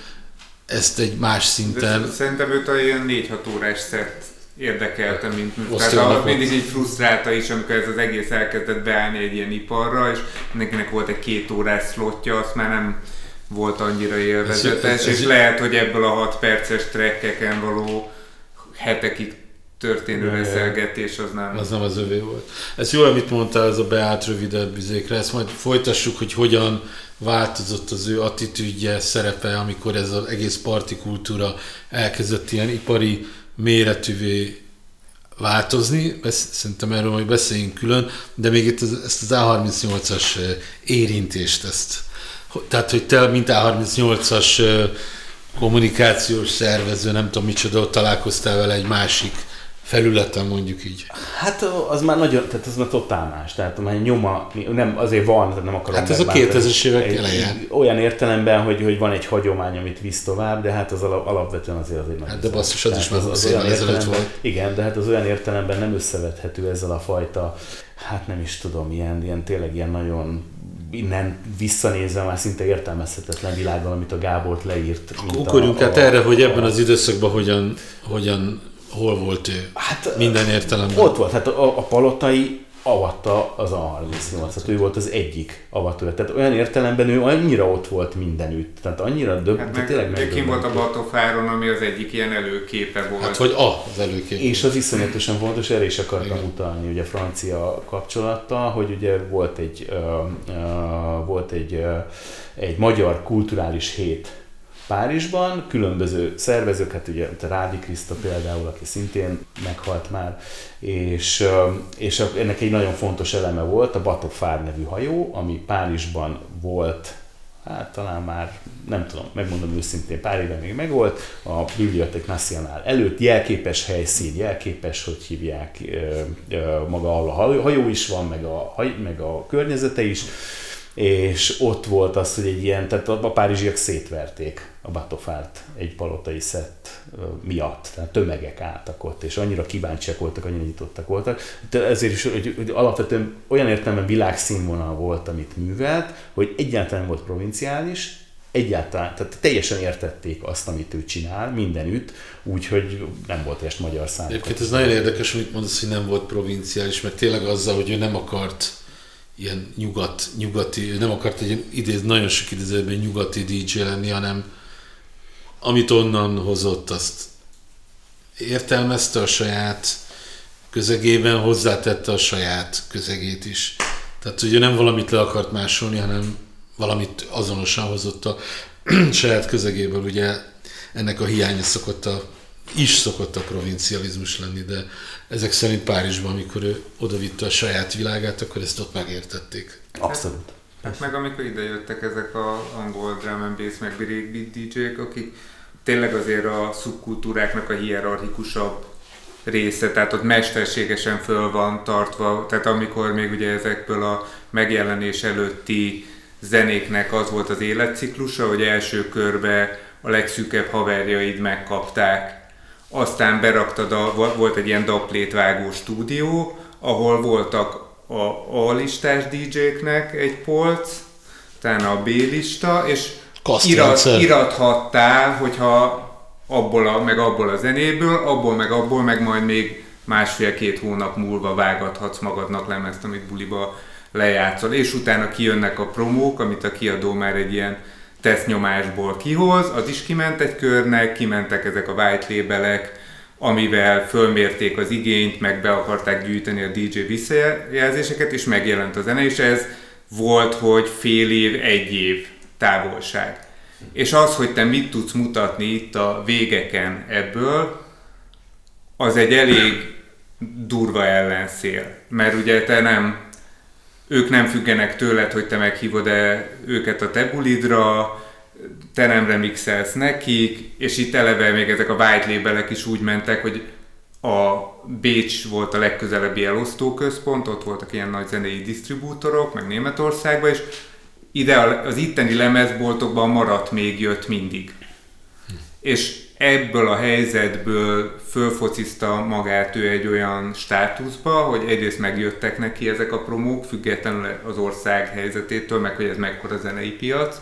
ezt egy más szinten De szerintem őt a ilyen 4-6 órás szett érdekelte, mint tehát a, mindig így frusztrálta is, amikor ez az egész elkezdett beállni egy ilyen iparra, és mindenkinek volt egy két órás slotja, azt már nem volt annyira élvezetes, Ez- ez- ez- és lehet, hogy ebből a 6 perces trekkeken való hetekig történő Ja, beszélgetés az nem... az nem az övé volt. Ez jó, amit mondtál, ez a beállt rövidebb bizékre, ezt majd folytassuk, hogy hogyan változott az ő attitűdje, szerepe, amikor ez az egész parti kultúra elkezdett ilyen ipari méretűvé változni, szerintem erről majd beszéljünk külön, de még itt az, ezt az A38-as eh, érintést, ezt, tehát, hogy te, mint A38-as eh, kommunikációs szervező, nem tudom micsoda, ott találkoztál vele egy másik felületen, mondjuk így. Hát az már nagyon, tehát az már totál más. Tehát már nyoma, nem, azért van, tehát nem akarom Hát ez a megbántani. 2000-es évek eleje. Olyan értelemben, hogy, hogy van egy hagyomány, amit visz tovább, de hát az alap, alapvetően azért az egy nagy Hát de basszus, az is már az 20 olyan ezelőtt volt. Igen, de hát az olyan értelemben nem összevethető ezzel a fajta, hát nem is tudom, ilyen, ilyen tényleg ilyen nagyon innen visszanézve már szinte értelmezhetetlen világban, amit a Gábort leírt. Ugorjunk hát erre, hogy ebben az időszakban hogyan, hogyan hol volt ő. Hát, Minden értelemben. Ott volt, hát a, a palotai avatta az A38-at, ő volt az egyik avatőr. Tehát olyan értelemben ő annyira ott volt mindenütt. Tehát annyira döbb, Hát hát meg, tényleg meg kim volt a. Batofáron, ami az egyik ilyen előképe volt. Hát, hogy a, az előkép. És az iszonyatosan fontos, erre is akartam utalni, ugye francia kapcsolattal, hogy ugye volt egy, ö, ö, volt egy, ö, egy magyar kulturális hét Párizsban, különböző szervezők, hát ugye a Rádi Kriszta például, aki szintén meghalt már, és, és ennek egy nagyon fontos eleme volt a Batofár nevű hajó, ami Párizsban volt hát talán már, nem tudom, megmondom őszintén, pár éve még megvolt, a Bibliothèque Nationale előtt jelképes helyszín, jelképes, hogy hívják, maga ahol a hajó- is van, meg a, meg a környezete is, és ott volt az, hogy egy ilyen, tehát a párizsiak szétverték a Batofárt egy palotai szett miatt, tehát tömegek álltak ott, és annyira kíváncsiak voltak, annyira nyitottak voltak. De ezért is, hogy, hogy alapvetően olyan értelemben világszínvonal volt, amit művelt, hogy egyáltalán volt provinciális, egyáltalán, tehát teljesen értették azt, amit ő csinál mindenütt, úgyhogy nem volt est magyar számokat. Egyébként ez nagyon érdekes, amit mondasz, hogy nem volt provinciális, mert tényleg azzal, hogy ő nem akart ilyen nyugat, nyugati, nem akart egy idéz, nagyon sok idézőben nyugati DJ lenni, hanem amit onnan hozott, azt értelmezte a saját közegében, hozzátette a saját közegét is. Tehát ugye nem valamit le akart másolni, hanem valamit azonosan hozott a saját közegéből ugye ennek a hiánya szokott a, is szokott a provincializmus lenni, de ezek szerint Párizsban, amikor ő odavitte a saját világát, akkor ezt ott megértették. Abszolút. Hát meg amikor ide jöttek ezek a angol drum and bass meg breakbeat DJ-k, akik tényleg azért a szubkultúráknak a hierarchikusabb része, tehát ott mesterségesen föl van tartva, tehát amikor még ugye ezekből a megjelenés előtti zenéknek az volt az életciklusa, hogy első körbe a legszűkebb haverjaid megkapták, aztán beraktad, a, volt egy ilyen daplétvágó stúdió, ahol voltak a A-listás DJ-knek egy polc, utána a B-lista, és irat, irathattál, hogyha abból a, meg abból a zenéből, abból meg abból, meg majd még másfél-két hónap múlva vágathatsz magadnak lemezt, amit buliba lejátszol, és utána kijönnek a promók, amit a kiadó már egy ilyen tesztnyomásból kihoz, az is kiment egy körnek, kimentek ezek a white labelek, amivel fölmérték az igényt, meg be akarták gyűjteni a DJ visszajelzéseket, és megjelent a zene, és ez volt, hogy fél év, egy év távolság. És az, hogy te mit tudsz mutatni itt a végeken ebből, az egy elég durva ellenszél. Mert ugye te nem, ők nem függenek tőled, hogy te meghívod-e őket a te bulidra, te nem remixelsz nekik, és itt eleve még ezek a white labelek is úgy mentek, hogy a Bécs volt a legközelebbi elosztóközpont, ott voltak ilyen nagy zenei disztribútorok, meg Németországban, és ide az itteni lemezboltokban maradt még jött mindig. Hm. És ebből a helyzetből fölfociszta magát ő egy olyan státuszba, hogy egyrészt megjöttek neki ezek a promók, függetlenül az ország helyzetétől, meg hogy ez mekkora zenei piac,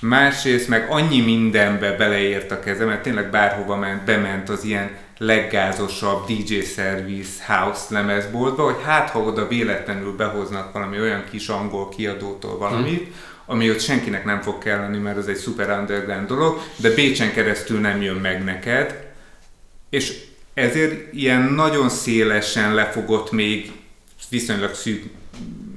másrészt meg annyi mindenbe beleért a keze, mert tényleg bárhova ment, bement az ilyen leggázosabb DJ Service House lemezboltba, hogy hát ha oda véletlenül behoznak valami olyan kis angol kiadótól valamit, hmm. Ami ott senkinek nem fog kelleni, mert ez egy super underground dolog, de Bécsen keresztül nem jön meg neked, és ezért ilyen nagyon szélesen lefogott még viszonylag szűk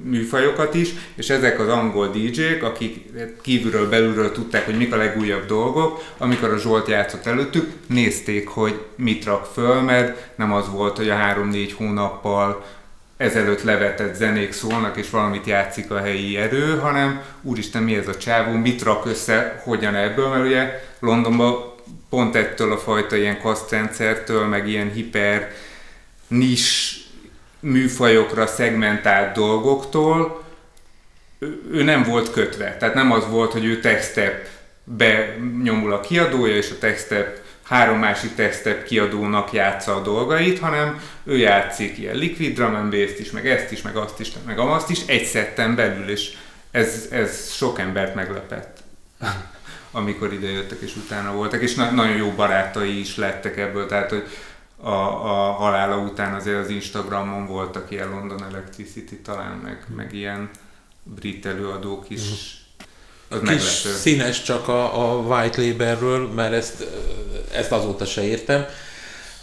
műfajokat is, és ezek az angol DJ-k, akik kívülről, belülről tudták, hogy mik a legújabb dolgok, amikor a Zsolt játszott előttük, nézték, hogy mit rak föl, mert nem az volt, hogy a 3-4 hónappal ezelőtt levetett zenék szólnak, és valamit játszik a helyi erő, hanem úristen, mi ez a csávó, mit rak össze, hogyan ebből, mert ugye Londonban pont ettől a fajta ilyen kasztrendszertől, meg ilyen hiper nis műfajokra szegmentált dolgoktól ő nem volt kötve. Tehát nem az volt, hogy ő techstep benyomul a kiadója, és a techstep három másik techstep kiadónak játsza a dolgait, hanem ő játszik ilyen liquid drum and bass is, meg ezt is, meg azt is, meg azt is, egy szetten belül, és ez, ez sok embert meglepett amikor ide jöttek és utána voltak, és na- nagyon jó barátai is lettek ebből, tehát hogy a, a halála után azért az Instagramon voltak ilyen London Electricity talán, meg, meg ilyen brit előadók is. Az Kis meglepő. színes csak a, a White Labelről, mert ezt, ezt azóta se értem.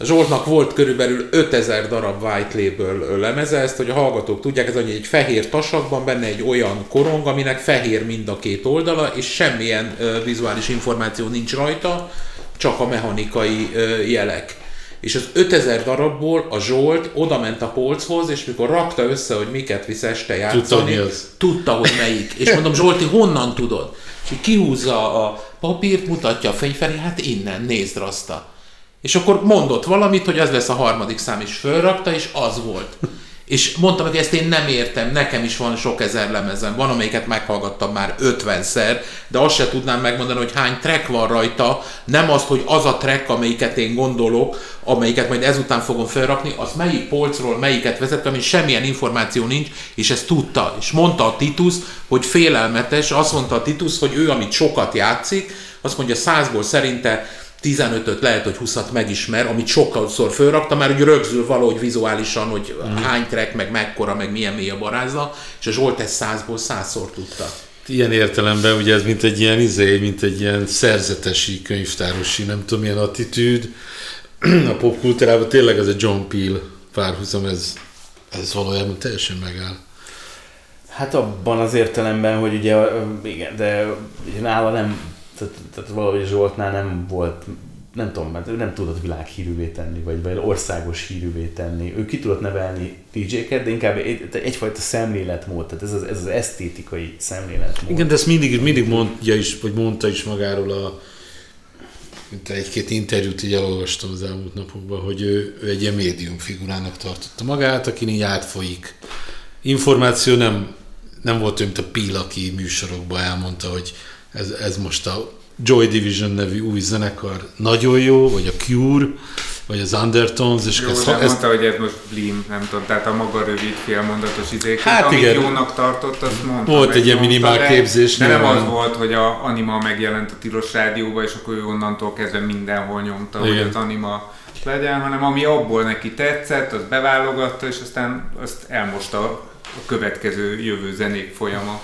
Zsoltnak volt körülbelül 5000 darab White Label lemeze, ezt, hogy a hallgatók tudják, ez egy fehér tasakban, benne egy olyan korong, aminek fehér mind a két oldala, és semmilyen uh, vizuális információ nincs rajta, csak a mechanikai uh, jelek és az 5000 darabból a Zsolt oda ment a polchoz, és mikor rakta össze, hogy miket visz este játszani, tudta, tudta hogy melyik. És mondom, Zsolti, honnan tudod? És kihúzza a papírt, mutatja a felé, hát innen, nézd rasta. És akkor mondott valamit, hogy ez lesz a harmadik szám, és fölrakta, és az volt. És mondtam, hogy ezt én nem értem, nekem is van sok ezer lemezem, van amelyiket meghallgattam már 50-szer, de azt se tudnám megmondani, hogy hány track van rajta, nem az, hogy az a track, amelyiket én gondolok, amelyiket majd ezután fogom felrakni, az melyik polcról melyiket vezettem, ami semmilyen információ nincs, és ezt tudta. És mondta a Titus, hogy félelmetes, azt mondta a Titus, hogy ő, amit sokat játszik, azt mondja százból szerinte 15-öt lehet, hogy 20-at megismer, amit sokkal szor fölrakta, már hogy rögzül valahogy vizuálisan, hogy mm. hány track, meg mekkora, meg milyen mély a barázza, és a Zsolt ezt százból százszor tudta. Ilyen értelemben ugye ez mint egy ilyen izé, mint egy ilyen szerzetesi, könyvtárosi, nem tudom, milyen attitűd. A popkultúrában tényleg ez a John Peel párhuzam, ez, ez valójában teljesen megáll. Hát abban az értelemben, hogy ugye, igen, de nála nem tehát, tehát valahogy Zsoltnál nem volt nem tudom, mert ő nem tudott világhírűvé tenni, vagy, vagy országos hírűvé tenni. Ő ki tudott nevelni DJ-ket, de inkább egy, egyfajta szemléletmód, tehát ez az, ez az esztétikai szemléletmód. Igen, de ezt mindig, mindig mondja is, vagy mondta is magáról a egy-két interjút így elolvastam az elmúlt napokban, hogy ő, ő egy ilyen médium figurának tartotta magát, aki így átfolyik. Információ nem, nem volt ő, mint a Píl, aki műsorokban elmondta, hogy ez, ez most a Joy Division nevű új zenekar nagyon jó, vagy a Cure, vagy az Undertones, és Jó, ezt, de ezt, mondta, hogy ez most blim, nem tudom, tehát a maga rövid félmondatos izéket, Hát amit igen. jónak tartott, azt mondta. Volt egy ilyen minimál de- képzés, De nem nyilván. az volt, hogy a Anima megjelent a tilos rádióba, és akkor ő onnantól kezdve mindenhol nyomta, hogy Igen. az Anima legyen, hanem ami abból neki tetszett, az beválogatta, és aztán azt elmosta a következő jövő zenék folyama.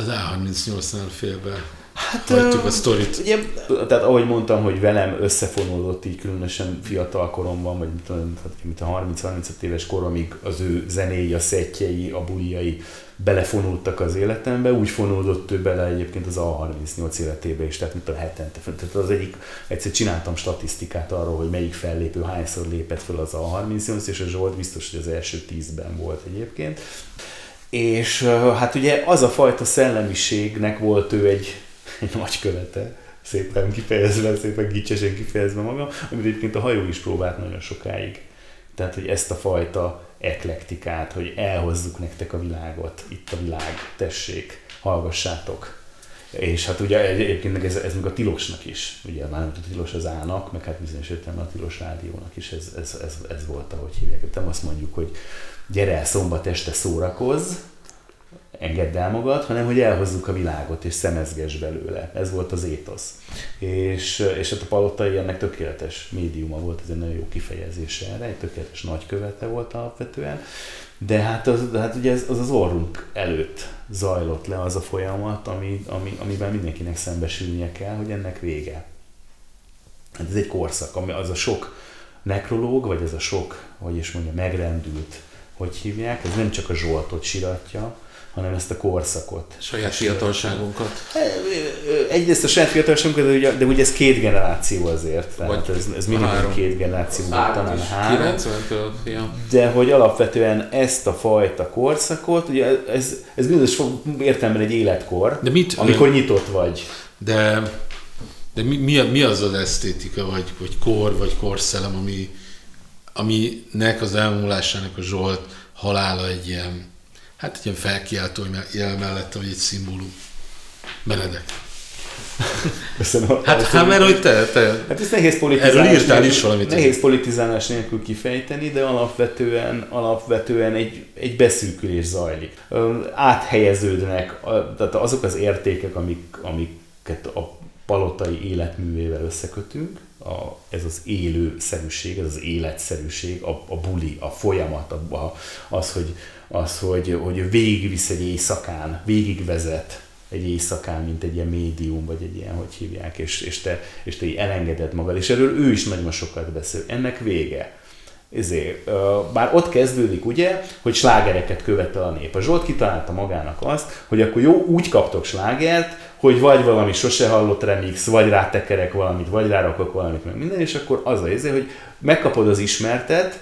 Az A38-nál félbe Hát, hagytuk a sztorit. Ugye, tehát ahogy mondtam, hogy velem összefonódott így különösen fiatal koromban, vagy mit tudom, tehát mint a 30-35 éves koromig az ő zenéi, a szettjei, a buljai belefonódtak az életembe, úgy fonódott ő bele egyébként az A38 életébe is, tehát mint a hetente. Tehát az egyik, egyszer csináltam statisztikát arról, hogy melyik fellépő hányszor lépett fel az A38, és a Zsolt biztos, hogy az első tízben volt egyébként. És hát ugye az a fajta szellemiségnek volt ő egy, egy nagy követe, szépen kifejezve, szépen gicsesen kifejezve magam, amit egyébként a hajó is próbált nagyon sokáig. Tehát, hogy ezt a fajta eklektikát, hogy elhozzuk nektek a világot, itt a világ, tessék, hallgassátok. És hát ugye egyébként ez, ez meg a tilosnak is, ugye már nem a tilos az ának, meg hát bizonyos értelemben a tilos rádiónak is ez, ez, ez, ez volt, ahogy hívják. Nem azt mondjuk, hogy gyere el szombat este szórakozz, engedd el magad, hanem hogy elhozzuk a világot és szemezges belőle. Ez volt az étosz. És, és hát a palottai ennek tökéletes médiuma volt, ez egy nagyon jó kifejezése erre, egy tökéletes nagykövete volt alapvetően. De hát az, de hát ugye ez, az az orrunk előtt zajlott le az a folyamat, ami, ami, amiben mindenkinek szembesülnie kell, hogy ennek vége. Hát ez egy korszak, ami az a sok nekrológ, vagy ez a sok, hogy is mondja, megrendült, hogy hívják, ez nem csak a Zsoltot siratja, hanem ezt a korszakot. Saját fiatalságunkat. Egyrészt a saját fiatalságunkat, de ugye, de ugye ez két generáció azért, tehát ez, ez minimum három. két generáció, Három talán három. 90-től, ja. De hogy alapvetően ezt a fajta korszakot, ugye ez, ez bizonyos fo- értelemben egy életkor, De mit- amikor nyitott vagy. De, de mi, mi, mi az az esztétika, vagy, vagy kor, vagy korszellem, ami, aminek az elmúlásának a Zsolt halála egy ilyen, hát egy ilyen felkiáltó jel mellette, vagy egy szimbólum. Benedek. Köszönöm. Hát, hát mert hogy te, te Hát ezt nehéz politizálás Erről írtál is valamit. Nehéz politizálás nélkül kifejteni, de alapvetően, alapvetően egy, egy beszűkülés zajlik. Ö, Áthelyeződnek, a- tehát azok az értékek, amik, amiket a palotai életművével összekötünk, a, ez az élőszerűség, ez az életszerűség, a, a buli, a folyamat, a, a, az, hogy, az, hogy, hogy végigvisz egy éjszakán, végigvezet egy éjszakán, mint egy ilyen médium, vagy egy ilyen, hogy hívják, és, és, te, és te így elengeded magad. És erről ő is nagyon sokat beszél. Ennek vége. Ezért, bár ott kezdődik ugye, hogy slágereket követel a nép. A Zsolt kitalálta magának azt, hogy akkor jó, úgy kaptok slágert, hogy vagy valami sose hallott remix, vagy rátekerek valamit, vagy rárakok valamit, meg minden, és akkor az a izé, hogy megkapod az ismertet,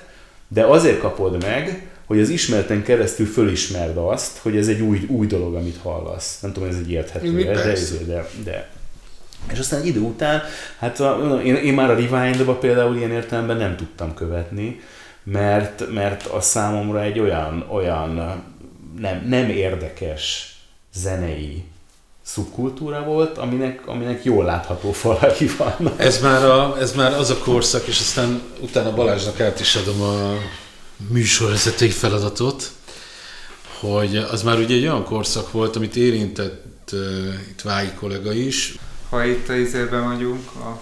de azért kapod meg, hogy az ismerten keresztül fölismerd azt, hogy ez egy új, új dolog, amit hallasz. Nem tudom, ez egy érthető, de, de, persze. de, de, és aztán egy idő után, hát a, én, én már a rewind például ilyen értelemben nem tudtam követni, mert, mert az számomra egy olyan, olyan nem, nem érdekes zenei szubkultúra volt, aminek, aminek jól látható falai vannak. Ez már, a, ez már az a korszak, és aztán utána Balázsnak át is adom a műsorvezetői feladatot, hogy az már ugye egy olyan korszak volt, amit érintett uh, itt Vági kollega is. Ha itt a izében vagyunk, a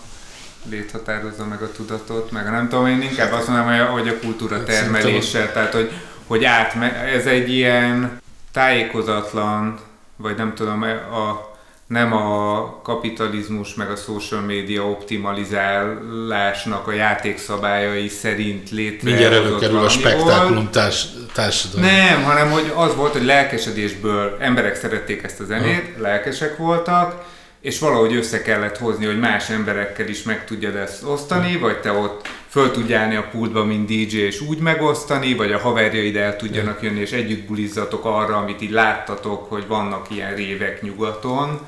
lét határozza meg a tudatot, meg a nem tudom, én inkább azt mondom, hogy a, kultúra termelése, tehát hogy, hogy át, ez egy ilyen tájékozatlan, vagy nem tudom, a, nem a kapitalizmus meg a social media optimalizálásnak a játékszabályai szerint létre. Mindjárt előkerül a spektákulum társ, társadalom. Nem, hanem hogy az volt, hogy lelkesedésből emberek szerették ezt a zenét, lelkesek voltak, és valahogy össze kellett hozni, hogy más emberekkel is meg tudjad ezt osztani, vagy te ott föl tudj állni a pultba, mint DJ, és úgy megosztani, vagy a haverjaid el tudjanak jönni, és együtt bulizzatok arra, amit így láttatok, hogy vannak ilyen révek nyugaton,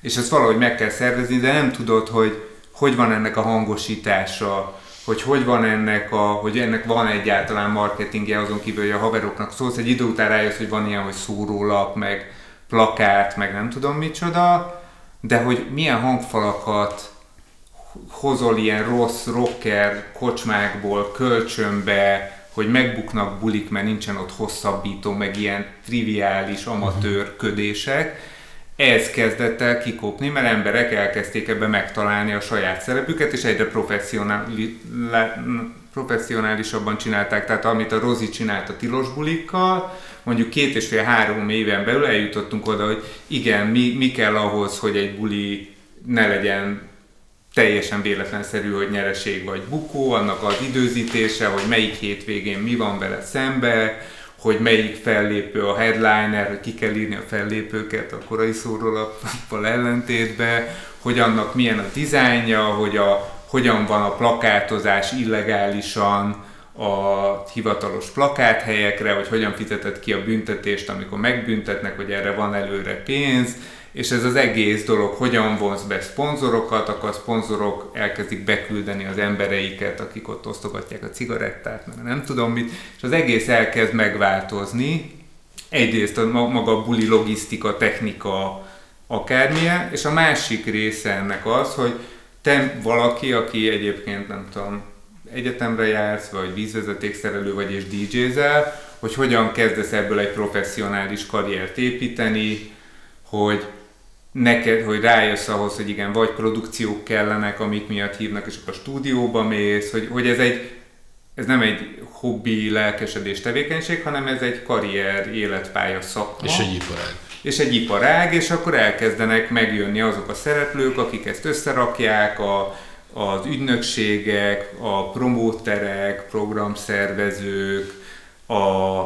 és ezt valahogy meg kell szervezni, de nem tudod, hogy hogy van ennek a hangosítása, hogy hogy van ennek a, hogy ennek van egyáltalán marketingje azon kívül, hogy a haveroknak szólsz, egy idő után rájössz, hogy van ilyen, hogy szórólap, meg plakát, meg nem tudom micsoda, de hogy milyen hangfalakat hozol ilyen rossz rocker kocsmákból kölcsönbe, hogy megbuknak bulik, mert nincsen ott hosszabbító, meg ilyen triviális amatőrködések. Ez kezdett el kikopni, mert emberek elkezdték ebbe megtalálni a saját szerepüket, és egyre professzionálisabban csinálták. Tehát amit a Rozi csinált a tilos bulikkal, mondjuk két és fél-három éven belül eljutottunk oda, hogy igen, mi, mi kell ahhoz, hogy egy buli ne legyen teljesen véletlenszerű, hogy nyereség vagy bukó, annak az időzítése, hogy melyik hétvégén mi van vele szembe, hogy melyik fellépő a headliner, hogy ki kell írni a fellépőket a korai szórólappal ellentétbe, hogy annak milyen a dizájnja, hogy a, hogyan van a plakátozás illegálisan, a hivatalos plakáthelyekre, hogy hogyan fizetett ki a büntetést, amikor megbüntetnek, hogy erre van előre pénz, és ez az egész dolog hogyan vonz be szponzorokat, akkor a szponzorok elkezdik beküldeni az embereiket, akik ott osztogatják a cigarettát, mert nem tudom mit, és az egész elkezd megváltozni. Egyrészt a maga a buli logisztika, technika, akármilyen, és a másik része ennek az, hogy te valaki, aki egyébként nem tudom, egyetemre jársz, vagy vízvezetékszerelő vagy és DJ-zel, hogy hogyan kezdesz ebből egy professzionális karriert építeni, hogy neked, hogy rájössz ahhoz, hogy igen, vagy produkciók kellenek, amik miatt hívnak, és akkor a stúdióba mész, hogy, hogy ez egy ez nem egy hobbi, lelkesedés tevékenység, hanem ez egy karrier, életpálya szakma. És egy iparág. És egy iparág, és akkor elkezdenek megjönni azok a szereplők, akik ezt összerakják, a, az ügynökségek, a promóterek, programszervezők, a,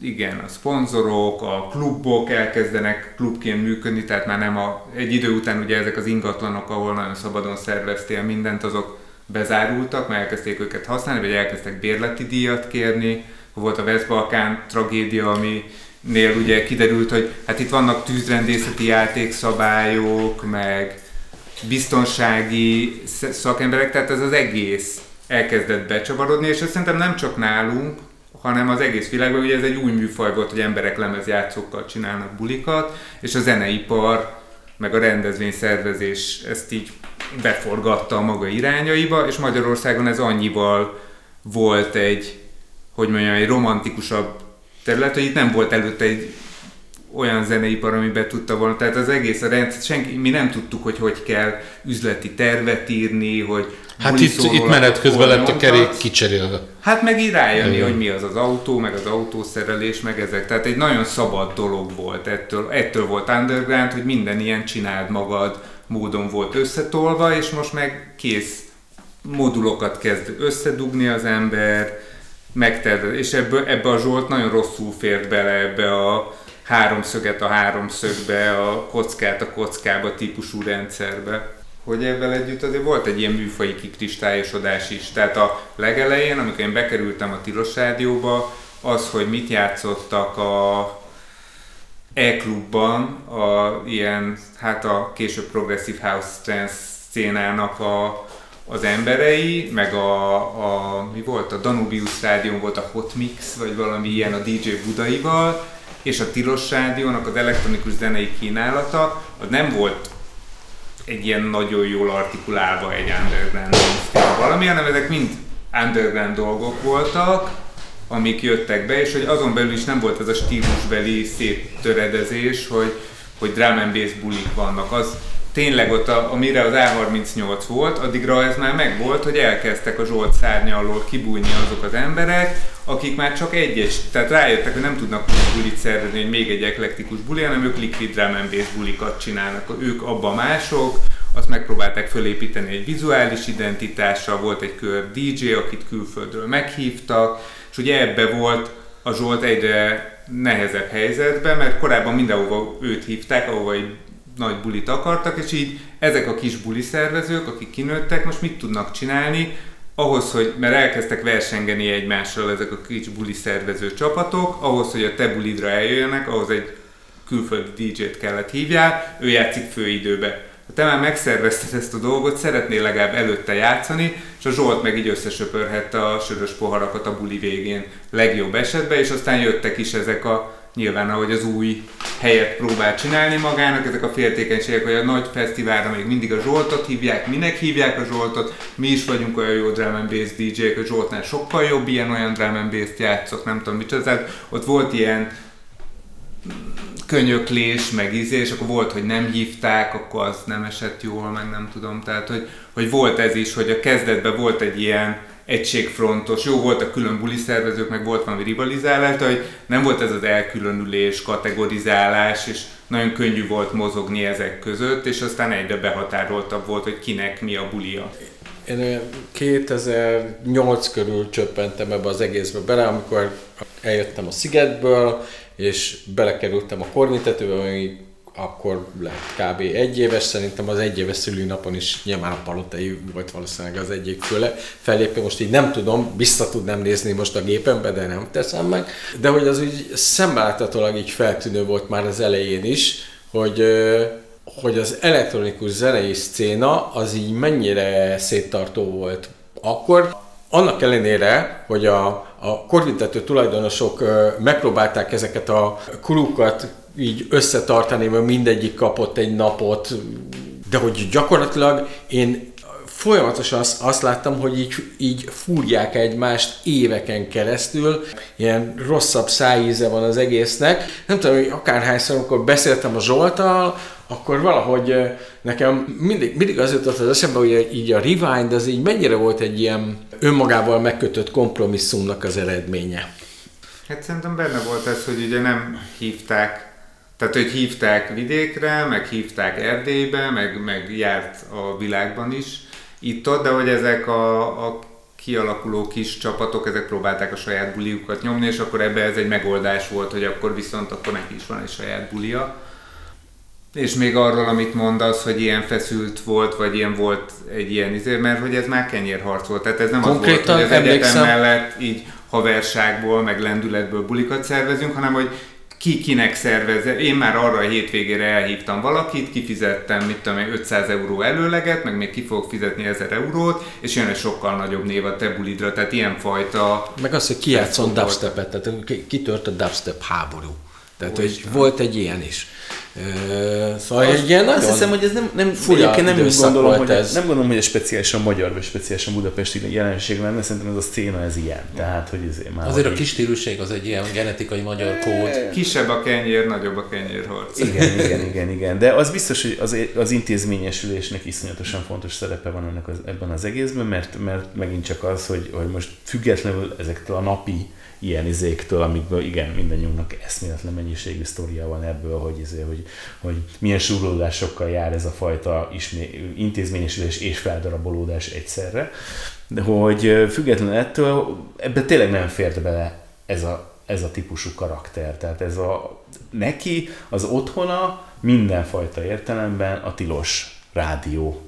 igen, a szponzorok, a klubok elkezdenek klubként működni, tehát már nem a, egy idő után ugye ezek az ingatlanok, ahol nagyon szabadon szerveztél mindent, azok bezárultak, mert elkezdték őket használni, vagy elkezdtek bérleti díjat kérni. Volt a West-Balkán tragédia, ami nél ugye kiderült, hogy hát itt vannak tűzrendészeti játékszabályok, meg biztonsági szakemberek, tehát ez az egész elkezdett becsavarodni, és ez szerintem nem csak nálunk, hanem az egész világban, ugye ez egy új műfaj volt, hogy emberek lemezjátszókkal csinálnak bulikat, és a zeneipar, meg a rendezvényszervezés ezt így beforgatta a maga irányaiba, és Magyarországon ez annyival volt egy, hogy mondjam, egy romantikusabb terület, hogy itt nem volt előtte egy olyan zeneipar, ami be tudta volna. Tehát az egész a rendszer, senki, mi nem tudtuk, hogy hogy kell üzleti tervet írni, hogy Hát itt, itt menet közben lett a kerék kicserélve. Hát meg így rájönni, hogy mi az az autó, meg az autószerelés, meg ezek. Tehát egy nagyon szabad dolog volt ettől. Ettől volt underground, hogy minden ilyen csináld magad módon volt összetolva, és most meg kész modulokat kezd összedugni az ember, megtervez. És ebből, ebbe a Zsolt nagyon rosszul fért bele ebbe a háromszöget a háromszögbe, a kockát a kockába típusú rendszerbe. Hogy ebben együtt azért volt egy ilyen műfai kikristályosodás is. Tehát a legelején, amikor én bekerültem a Tilos Rádióba, az, hogy mit játszottak a E-klubban, a ilyen, hát a később Progressive House Trance szcénának a, az emberei, meg a, a, mi volt, a Danubius rádión volt a Hot Mix, vagy valami ilyen a DJ Budaival, és a Tilos Rádiónak az elektronikus zenei kínálata, az nem volt egy ilyen nagyon jól artikulálva egy underground valami, hanem ezek mind underground dolgok voltak, amik jöttek be, és hogy azon belül is nem volt ez a stílusbeli széttöredezés, hogy, hogy drum and bass bulik vannak. Az tényleg ott, a, amire az A38 volt, addigra ez már megvolt, hogy elkezdtek a Zsolt szárnya alól kibújni azok az emberek, akik már csak egyes, tehát rájöttek, hogy nem tudnak bulit szervezni, hogy még egy eklektikus buli, hanem ők liquid drum bulikat csinálnak. Ők abban mások, azt megpróbálták fölépíteni egy vizuális identitással, volt egy kör DJ, akit külföldről meghívtak, és ugye ebbe volt a Zsolt egyre nehezebb helyzetben, mert korábban mindenhova őt hívták, ahova egy nagy bulit akartak, és így ezek a kis buli szervezők, akik kinőttek, most mit tudnak csinálni, ahhoz, hogy, mert elkezdtek versengeni egymással ezek a kis buli szervező csapatok, ahhoz, hogy a te bulidra eljöjjenek, ahhoz egy külföldi DJ-t kellett hívjál, ő játszik főidőbe. Ha te már megszervezted ezt a dolgot, szeretnél legalább előtte játszani, és a Zsolt meg így összesöpörhette a sörös poharakat a buli végén legjobb esetben, és aztán jöttek is ezek a nyilván ahogy az új helyet próbál csinálni magának, ezek a féltékenységek, hogy a nagy fesztiválra még mindig a Zsoltot hívják, minek hívják a Zsoltot, mi is vagyunk olyan jó drum and bass DJ-k, a Zsoltnál sokkal jobb ilyen olyan drum and bass játszok, nem tudom tehát ott volt ilyen könyöklés, meg izé, és akkor volt, hogy nem hívták, akkor az nem esett jól, meg nem tudom, tehát hogy, hogy volt ez is, hogy a kezdetben volt egy ilyen egységfrontos, jó volt a külön buli szervezők, meg volt valami rivalizálás, de hogy nem volt ez az elkülönülés, kategorizálás, és nagyon könnyű volt mozogni ezek között, és aztán egyre behatároltabb volt, hogy kinek mi a bulia. Én 2008 körül csöppentem ebbe az egészbe bele, amikor eljöttem a Szigetből, és belekerültem a kornitetőbe, ami akkor lett kb. egy éves, szerintem az egy éves szülőnapon is nyilván a palotai volt valószínűleg az egyik főle fellépő, most így nem tudom, vissza tudnám nézni most a gépembe, de nem teszem meg, de hogy az úgy szemléltetőleg így feltűnő volt már az elején is, hogy hogy az elektronikus zenei szcéna az így mennyire széttartó volt akkor, annak ellenére, hogy a, a korvintető tulajdonosok megpróbálták ezeket a kurukat így összetartani, mert mindegyik kapott egy napot, de hogy gyakorlatilag én folyamatosan azt, azt láttam, hogy így, így fúrják egymást éveken keresztül, ilyen rosszabb szájíze van az egésznek. Nem tudom, hogy akárhányszor, amikor beszéltem a Zsoltal, akkor valahogy nekem mindig, mindig az jutott az eszembe, hogy így a Rewind az így mennyire volt egy ilyen önmagával megkötött kompromisszumnak az eredménye. Hát szerintem benne volt ez, hogy ugye nem hívták tehát, hogy hívták vidékre, meg hívták Erdélybe, meg, meg járt a világban is itt-ott, de hogy ezek a, a kialakuló kis csapatok, ezek próbálták a saját buliukat nyomni, és akkor ebbe ez egy megoldás volt, hogy akkor viszont akkor neki is van egy saját bulia. És még arról, amit mondasz, hogy ilyen feszült volt, vagy ilyen volt egy ilyen izé, mert hogy ez már kenyérharc volt. Tehát ez nem Konkrétan az volt, hogy az emlékszem. egyetem mellett így haverságból, meg lendületből bulikat szervezünk, hanem hogy ki kinek szervezze. Én már arra a hétvégére elhívtam valakit, kifizettem, mit tudom 500 euró előleget, meg még ki fogok fizetni 1000 eurót, és jön egy sokkal nagyobb név a te bulidra, tehát ilyenfajta... Meg az, hogy ki játszon dubstepet, tehát kitört a dubstep háború. Tehát, hogy volt egy ilyen is. Szóval egy ilyen Azt hiszem, hogy ez nem, nem fura nem gondolom, hogy ez. nem gondolom, hogy ez speciálisan magyar, vagy speciálisan budapesti jelenség lenne, szerintem ez a szcéna ez ilyen. Tehát, hogy ez már Azért a kis stíluség az egy ilyen genetikai magyar kód. Kisebb a kenyér, nagyobb a kenyérharc. Igen, igen, igen, igen. De az biztos, hogy az, az intézményesülésnek iszonyatosan fontos szerepe van ennek az, ebben az egészben, mert, mert megint csak az, hogy, hogy most függetlenül ezektől a napi ilyen izéktől, amikből igen, mindannyiunknak eszméletlen mennyiségű sztoria van ebből, hogy, izé, hogy, hogy milyen súrlódásokkal jár ez a fajta ismé, intézményesülés és feldarabolódás egyszerre, de hogy függetlenül ettől ebbe tényleg nem fért bele ez a, ez a típusú karakter. Tehát ez a, neki az otthona mindenfajta értelemben a tilos rádió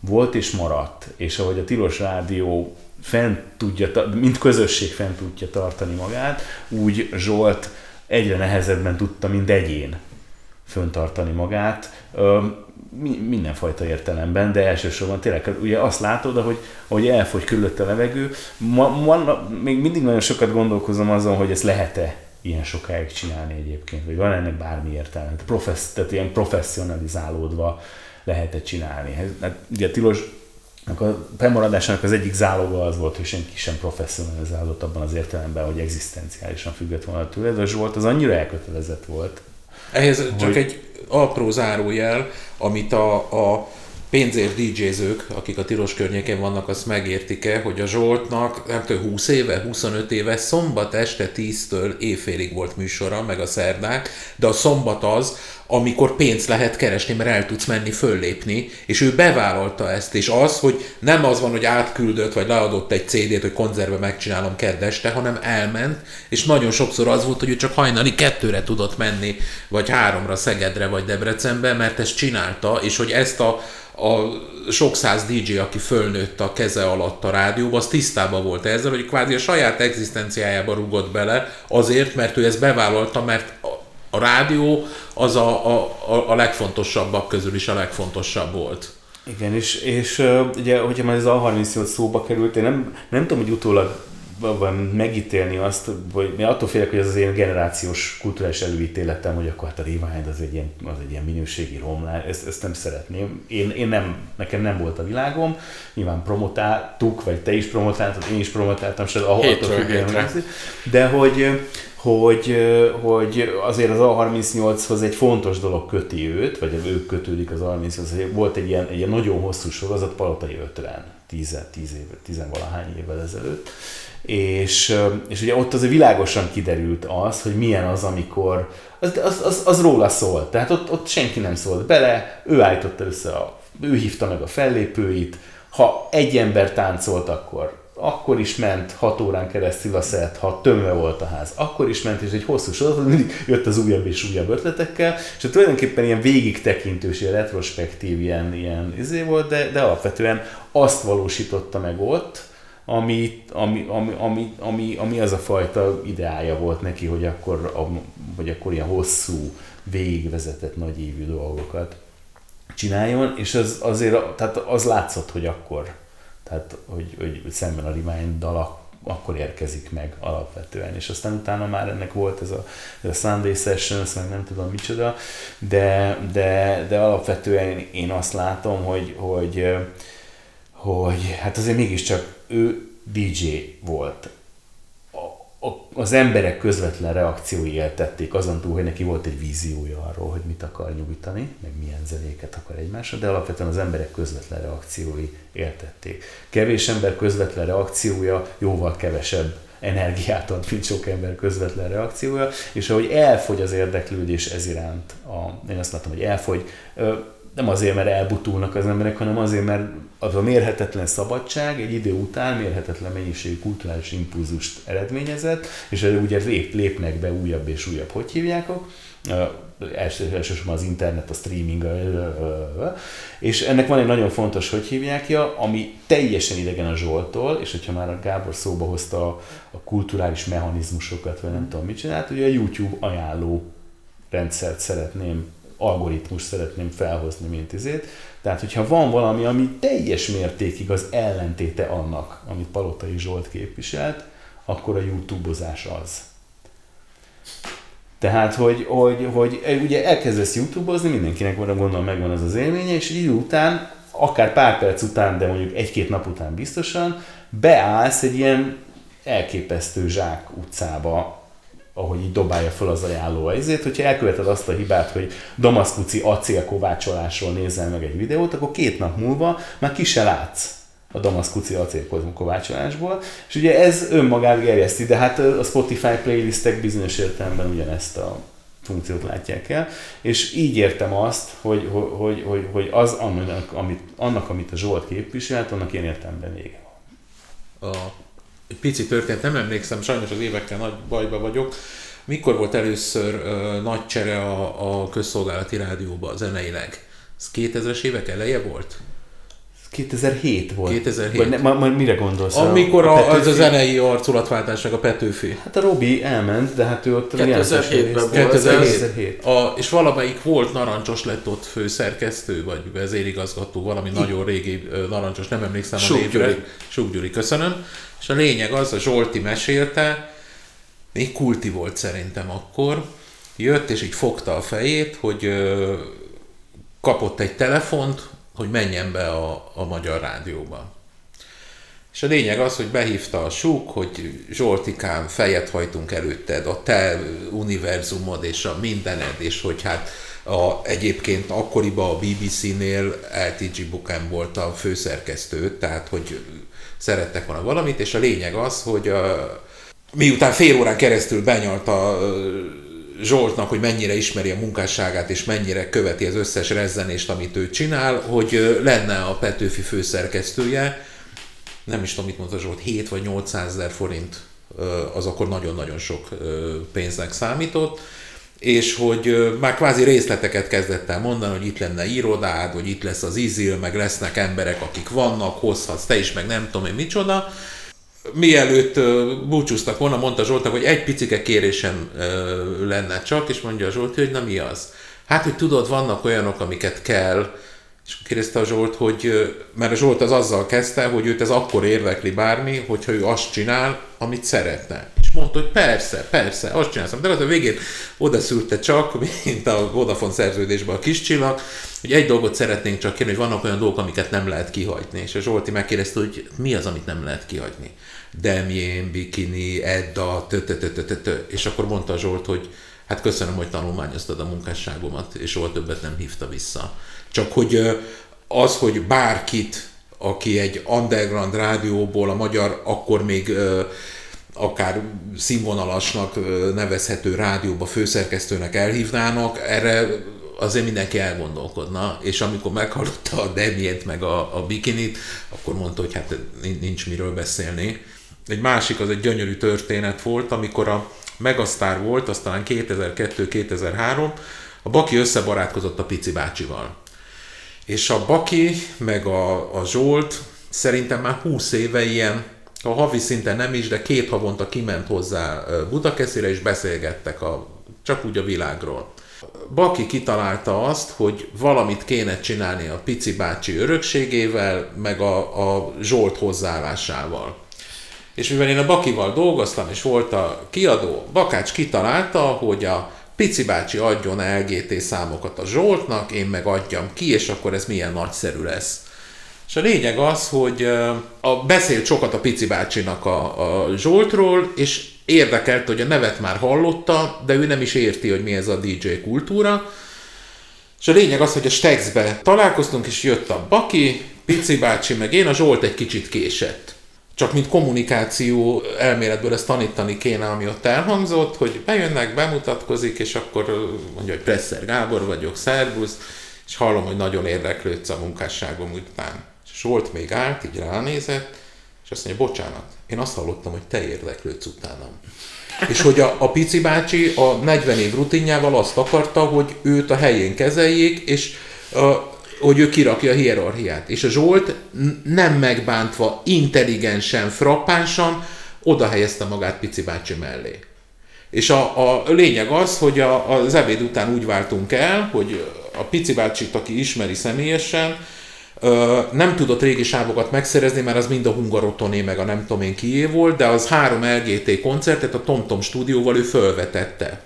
volt és maradt. És ahogy a tilos rádió fent tudja, mint közösség fent tudja tartani magát, úgy Zsolt egyre nehezebben tudta, mint egyén föntartani magát, mindenfajta értelemben, de elsősorban tényleg ugye azt látod, hogy, hogy elfogy körülött a levegő. Ma, ma, még mindig nagyon sokat gondolkozom azon, hogy ezt lehet-e ilyen sokáig csinálni egyébként, vagy van ennek bármi értelme. Professz, tehát ilyen professzionalizálódva lehet-e csinálni. Hát, ugye Tilos a bemaradásának az egyik záloga az volt, hogy senki sem professzionalizálódott abban az értelemben, hogy egzisztenciálisan függött volna tőle, de Zsolt az annyira elkötelezett volt. Ehhez hogy... csak egy apró zárójel, amit a, a pénzért DJ-zők, akik a Tilos környékén vannak, azt megértik-e, hogy a Zsoltnak nem tudom, 20 éve, 25 éve szombat este 10-től éjfélig volt műsora, meg a szerdák, de a szombat az, amikor pénzt lehet keresni, mert el tudsz menni föllépni, és ő bevállalta ezt, és az, hogy nem az van, hogy átküldött, vagy leadott egy CD-t, hogy konzerve megcsinálom kedd este, hanem elment, és nagyon sokszor az volt, hogy ő csak hajnali kettőre tudott menni, vagy háromra Szegedre, vagy Debrecenbe, mert ezt csinálta, és hogy ezt a a sok száz DJ, aki fölnőtt a keze alatt a rádióba, az tisztában volt ezzel, hogy kvázi a saját egzisztenciájába rugott bele, azért, mert ő ezt bevállalta, mert a, rádió az a, a, a legfontosabbak közül is a legfontosabb volt. Igen, és, és ugye, hogyha már ez a 38 szóba került, én nem, nem tudom, hogy utólag megítélni azt, hogy én attól félek, hogy ez az én generációs kulturális előítéletem, hogy akkor hát a Rewind az egy ilyen, az egy ilyen minőségi romlás, ezt, ezt nem szeretném. Én, én nem, nekem nem volt a világom, nyilván promotáltuk, vagy te is promotáltad, én is promotáltam, se attól függően, de hogy, hogy, hogy azért az A38-hoz egy fontos dolog köti őt, vagy ők kötődik az A38-hoz. Volt egy ilyen, egy ilyen nagyon hosszú sorozat, Palotai 50, 10, 10 év, 10 valahány évvel ezelőtt, és, és ugye ott azért világosan kiderült az, hogy milyen az, amikor az, az, az, az róla szólt. Tehát ott, ott senki nem szólt bele, ő állította össze, a, ő hívta meg a fellépőit, ha egy ember táncolt, akkor akkor is ment 6 órán keresztül a szett, ha tömve volt a ház, akkor is ment, és egy hosszú sorozat, mindig jött az újabb és újabb ötletekkel, és tulajdonképpen ilyen végig tekintős, ilyen retrospektív ilyen, ilyen izé volt, de, de alapvetően azt valósította meg ott, ami, ami, ami, ami, ami, ami az a fajta ideája volt neki, hogy akkor, hogy akkor ilyen hosszú, végigvezetett nagyívű dolgokat csináljon, és az azért, tehát az látszott, hogy akkor, tehát hogy, hogy szemben a Rewind dal akkor érkezik meg alapvetően, és aztán utána már ennek volt ez a, ez a Sunday Sessions, meg nem tudom micsoda, de, de, de alapvetően én azt látom, hogy, hogy, hogy hát azért mégiscsak ő DJ volt. A, a, az emberek közvetlen reakciói éltették azon túl, hogy neki volt egy víziója arról, hogy mit akar nyújtani, meg milyen zenéket akar egymásra, de alapvetően az emberek közvetlen reakciói éltették. Kevés ember közvetlen reakciója jóval kevesebb energiát ad, mint sok ember közvetlen reakciója, és ahogy elfogy az érdeklődés ez iránt, a, én azt látom, hogy elfogy, nem azért, mert elbutulnak az emberek, hanem azért, mert az a mérhetetlen szabadság egy idő után mérhetetlen mennyiségű kulturális impulzust eredményezett, és ugye lép, lépnek be újabb és újabb, hogy hívjákok, első, elsősorban az internet, a streaming, és ennek van egy nagyon fontos, hogy hívjákja, ami teljesen idegen a Zsoltól, és hogyha már a Gábor szóba hozta a, a kulturális mechanizmusokat, vagy nem tudom mit csinált, ugye a YouTube ajánló rendszert szeretném algoritmus szeretném felhozni, mint izét. Tehát, hogyha van valami, ami teljes mértékig az ellentéte annak, amit Palotai Zsolt képviselt, akkor a YouTube-ozás az. Tehát, hogy, hogy, hogy ugye elkezdesz YouTube-ozni, mindenkinek van, gondolom megvan az az élménye, és idő után, akár pár perc után, de mondjuk egy-két nap után biztosan, beállsz egy ilyen elképesztő zsák utcába, ahogy így dobálja fel az ajánló ezért, hogyha elköveted azt a hibát, hogy damaszkuci acélkovácsolásról nézel meg egy videót, akkor két nap múlva már ki se látsz a damaszkuci acélkovácsolásból, és ugye ez önmagát gerjeszti, de hát a Spotify playlistek bizonyos értelemben ugyanezt a funkciót látják el, és így értem azt, hogy, hogy, hogy, hogy az, annak amit, annak, amit a Zsolt képviselt, annak ilyen értelemben vége van. A egy pici történet, nem emlékszem, sajnos az évekkel nagy bajba vagyok. Mikor volt először uh, nagy csere a, a közszolgálati rádióban zeneileg? Ez 2000-es évek eleje volt? 2007 volt. 2007. Vagy ne, ma, ma, mire gondolsz? Amikor a, a az a zenei arculatváltásnak a Petőfi. Hát a Robi elment, de hát ő ott 2007-ben volt. 2007. A, és valamelyik volt narancsos lett ott főszerkesztő, vagy vezérigazgató, valami I. nagyon régi narancsos, nem emlékszem Suk a névre. Gyuri. Suk Gyuri, köszönöm. És a lényeg az, a Zsolti mesélte, még kulti volt szerintem akkor, jött és így fogta a fejét, hogy ö, kapott egy telefont, hogy menjen be a, a Magyar Rádióba. És a lényeg az, hogy behívta a súk, hogy Zsoltikám, fejet hajtunk előtted, a te univerzumod és a mindened, és hogy hát A, egyébként akkoriban a BBC-nél LTG Buchan volt a főszerkesztő, tehát hogy szerettek volna valamit, és a lényeg az, hogy a, miután fél órán keresztül benyalta Zsoltnak, hogy mennyire ismeri a munkásságát, és mennyire követi az összes rezzenést, amit ő csinál, hogy lenne a Petőfi főszerkesztője, nem is tudom, mit mondta Zsolt, 7 vagy 800 ezer forint az akkor nagyon-nagyon sok pénznek számított, és hogy már kvázi részleteket kezdett el mondani, hogy itt lenne irodád, hogy itt lesz az izil, meg lesznek emberek, akik vannak, hozhatsz te is, meg nem tudom én micsoda. Mielőtt búcsúztak volna, mondta Zsoltnak, hogy egy picike kérésem lenne csak, és mondja Zsolt, hogy na mi az? Hát, hogy tudod, vannak olyanok, amiket kell, és kérdezte a Zsolt, hogy, mert a Zsolt az azzal kezdte, hogy őt ez akkor érdekli bármi, hogyha ő azt csinál, amit szeretne. És mondta, hogy persze, persze, azt csinálszom. De az a végén oda szűrte csak, mint a Vodafone szerződésben a kis csillag, hogy egy dolgot szeretnénk csak kérni, hogy vannak olyan dolgok, amiket nem lehet kihagyni. És a Zsolti megkérdezte, hogy mi az, amit nem lehet kihagyni. Demjén, Bikini, Edda, és akkor mondta Zsolt, hogy hát köszönöm, hogy tanulmányoztad a munkásságomat, és soha többet nem hívta vissza. Csak hogy az, hogy bárkit, aki egy underground rádióból, a magyar akkor még akár színvonalasnak nevezhető rádióba főszerkesztőnek elhívnának, erre azért mindenki elgondolkodna, és amikor meghallotta a Demient meg a, a Bikinit, akkor mondta, hogy hát nincs miről beszélni. Egy másik, az egy gyönyörű történet volt, amikor a Megasztár volt, aztán 2002-2003, a Baki összebarátkozott a Pici bácsival. És a Baki, meg a, a Zsolt szerintem már 20 éve ilyen, a havi szinten nem is, de két havonta kiment hozzá Budakeszire, és beszélgettek a, csak úgy a világról. Baki kitalálta azt, hogy valamit kéne csinálni a Pici bácsi örökségével, meg a, a Zsolt hozzáállásával. És mivel én a Bakival dolgoztam, és volt a kiadó, Bakács kitalálta, hogy a Pici bácsi adjon LGT számokat a Zsoltnak, én meg adjam ki, és akkor ez milyen nagyszerű lesz. És a lényeg az, hogy a, beszélt sokat a Pici bácsinak a, a Zsoltról, és érdekelt, hogy a nevet már hallotta, de ő nem is érti, hogy mi ez a DJ kultúra. És a lényeg az, hogy a Stexbe találkoztunk, és jött a Baki, Pici bácsi, meg én, a Zsolt egy kicsit késett csak mint kommunikáció elméletből ezt tanítani kéne, ami ott elhangzott, hogy bejönnek, bemutatkozik, és akkor mondja, hogy Presser Gábor vagyok, szervusz, és hallom, hogy nagyon érdeklődsz a munkásságom után. És volt még állt, így ránézett, és azt mondja, bocsánat, én azt hallottam, hogy te érdeklődsz utánam. És hogy a, a pici bácsi a 40 év rutinjával azt akarta, hogy őt a helyén kezeljék, és a, hogy ő kirakja a hierarchiát. És a Zsolt nem megbántva, intelligensen, frappánsan oda helyezte magát Pici bácsi mellé. És a, a lényeg az, hogy a, az ebéd után úgy váltunk el, hogy a Pici bácsit, aki ismeri személyesen, nem tudott régi sávokat megszerezni, mert az mind a Hungarotoné, meg a nem tudom én kié volt, de az három LGT koncertet a TomTom stúdióval ő fölvetette.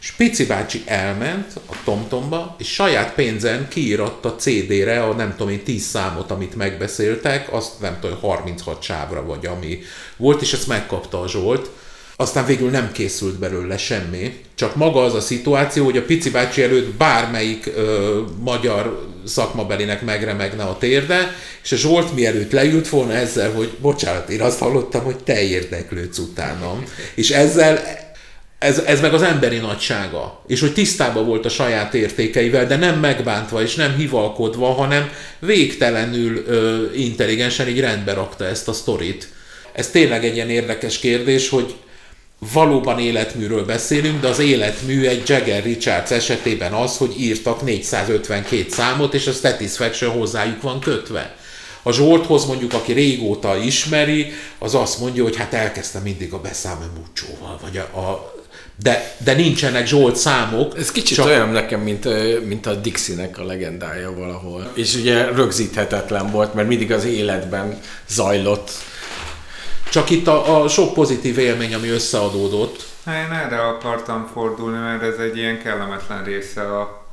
És Pici bácsi elment a TomTomba, és saját pénzen kiíratta CD-re a nem tudom én 10 számot, amit megbeszéltek, azt nem tudom, 36 sávra vagy ami volt, és ezt megkapta a Zsolt. Aztán végül nem készült belőle semmi, csak maga az a szituáció, hogy a Pici bácsi előtt bármelyik ö, magyar szakmabelinek megremegne a térde, és a Zsolt mielőtt leült volna ezzel, hogy bocsánat, én azt hallottam, hogy te érdeklődsz utánam. És ezzel ez, ez meg az emberi nagysága. És hogy tisztában volt a saját értékeivel, de nem megbántva és nem hivalkodva, hanem végtelenül ö, intelligensen így rendbe rakta ezt a sztorit. Ez tényleg egy ilyen érdekes kérdés, hogy valóban életműről beszélünk, de az életmű egy Jagger Richards esetében az, hogy írtak 452 számot, és a Satisfaction hozzájuk van kötve. A Zsolthoz mondjuk, aki régóta ismeri, az azt mondja, hogy hát elkezdte mindig a beszámoló vagy a, a de, de nincsenek Zsolt számok. Ez kicsit csak... olyan nekem, mint, mint a Dixie-nek a legendája valahol. És ugye rögzíthetetlen volt, mert mindig az életben zajlott. Csak itt a, a sok pozitív élmény, ami összeadódott. Hát én erre akartam fordulni, mert ez egy ilyen kellemetlen része a,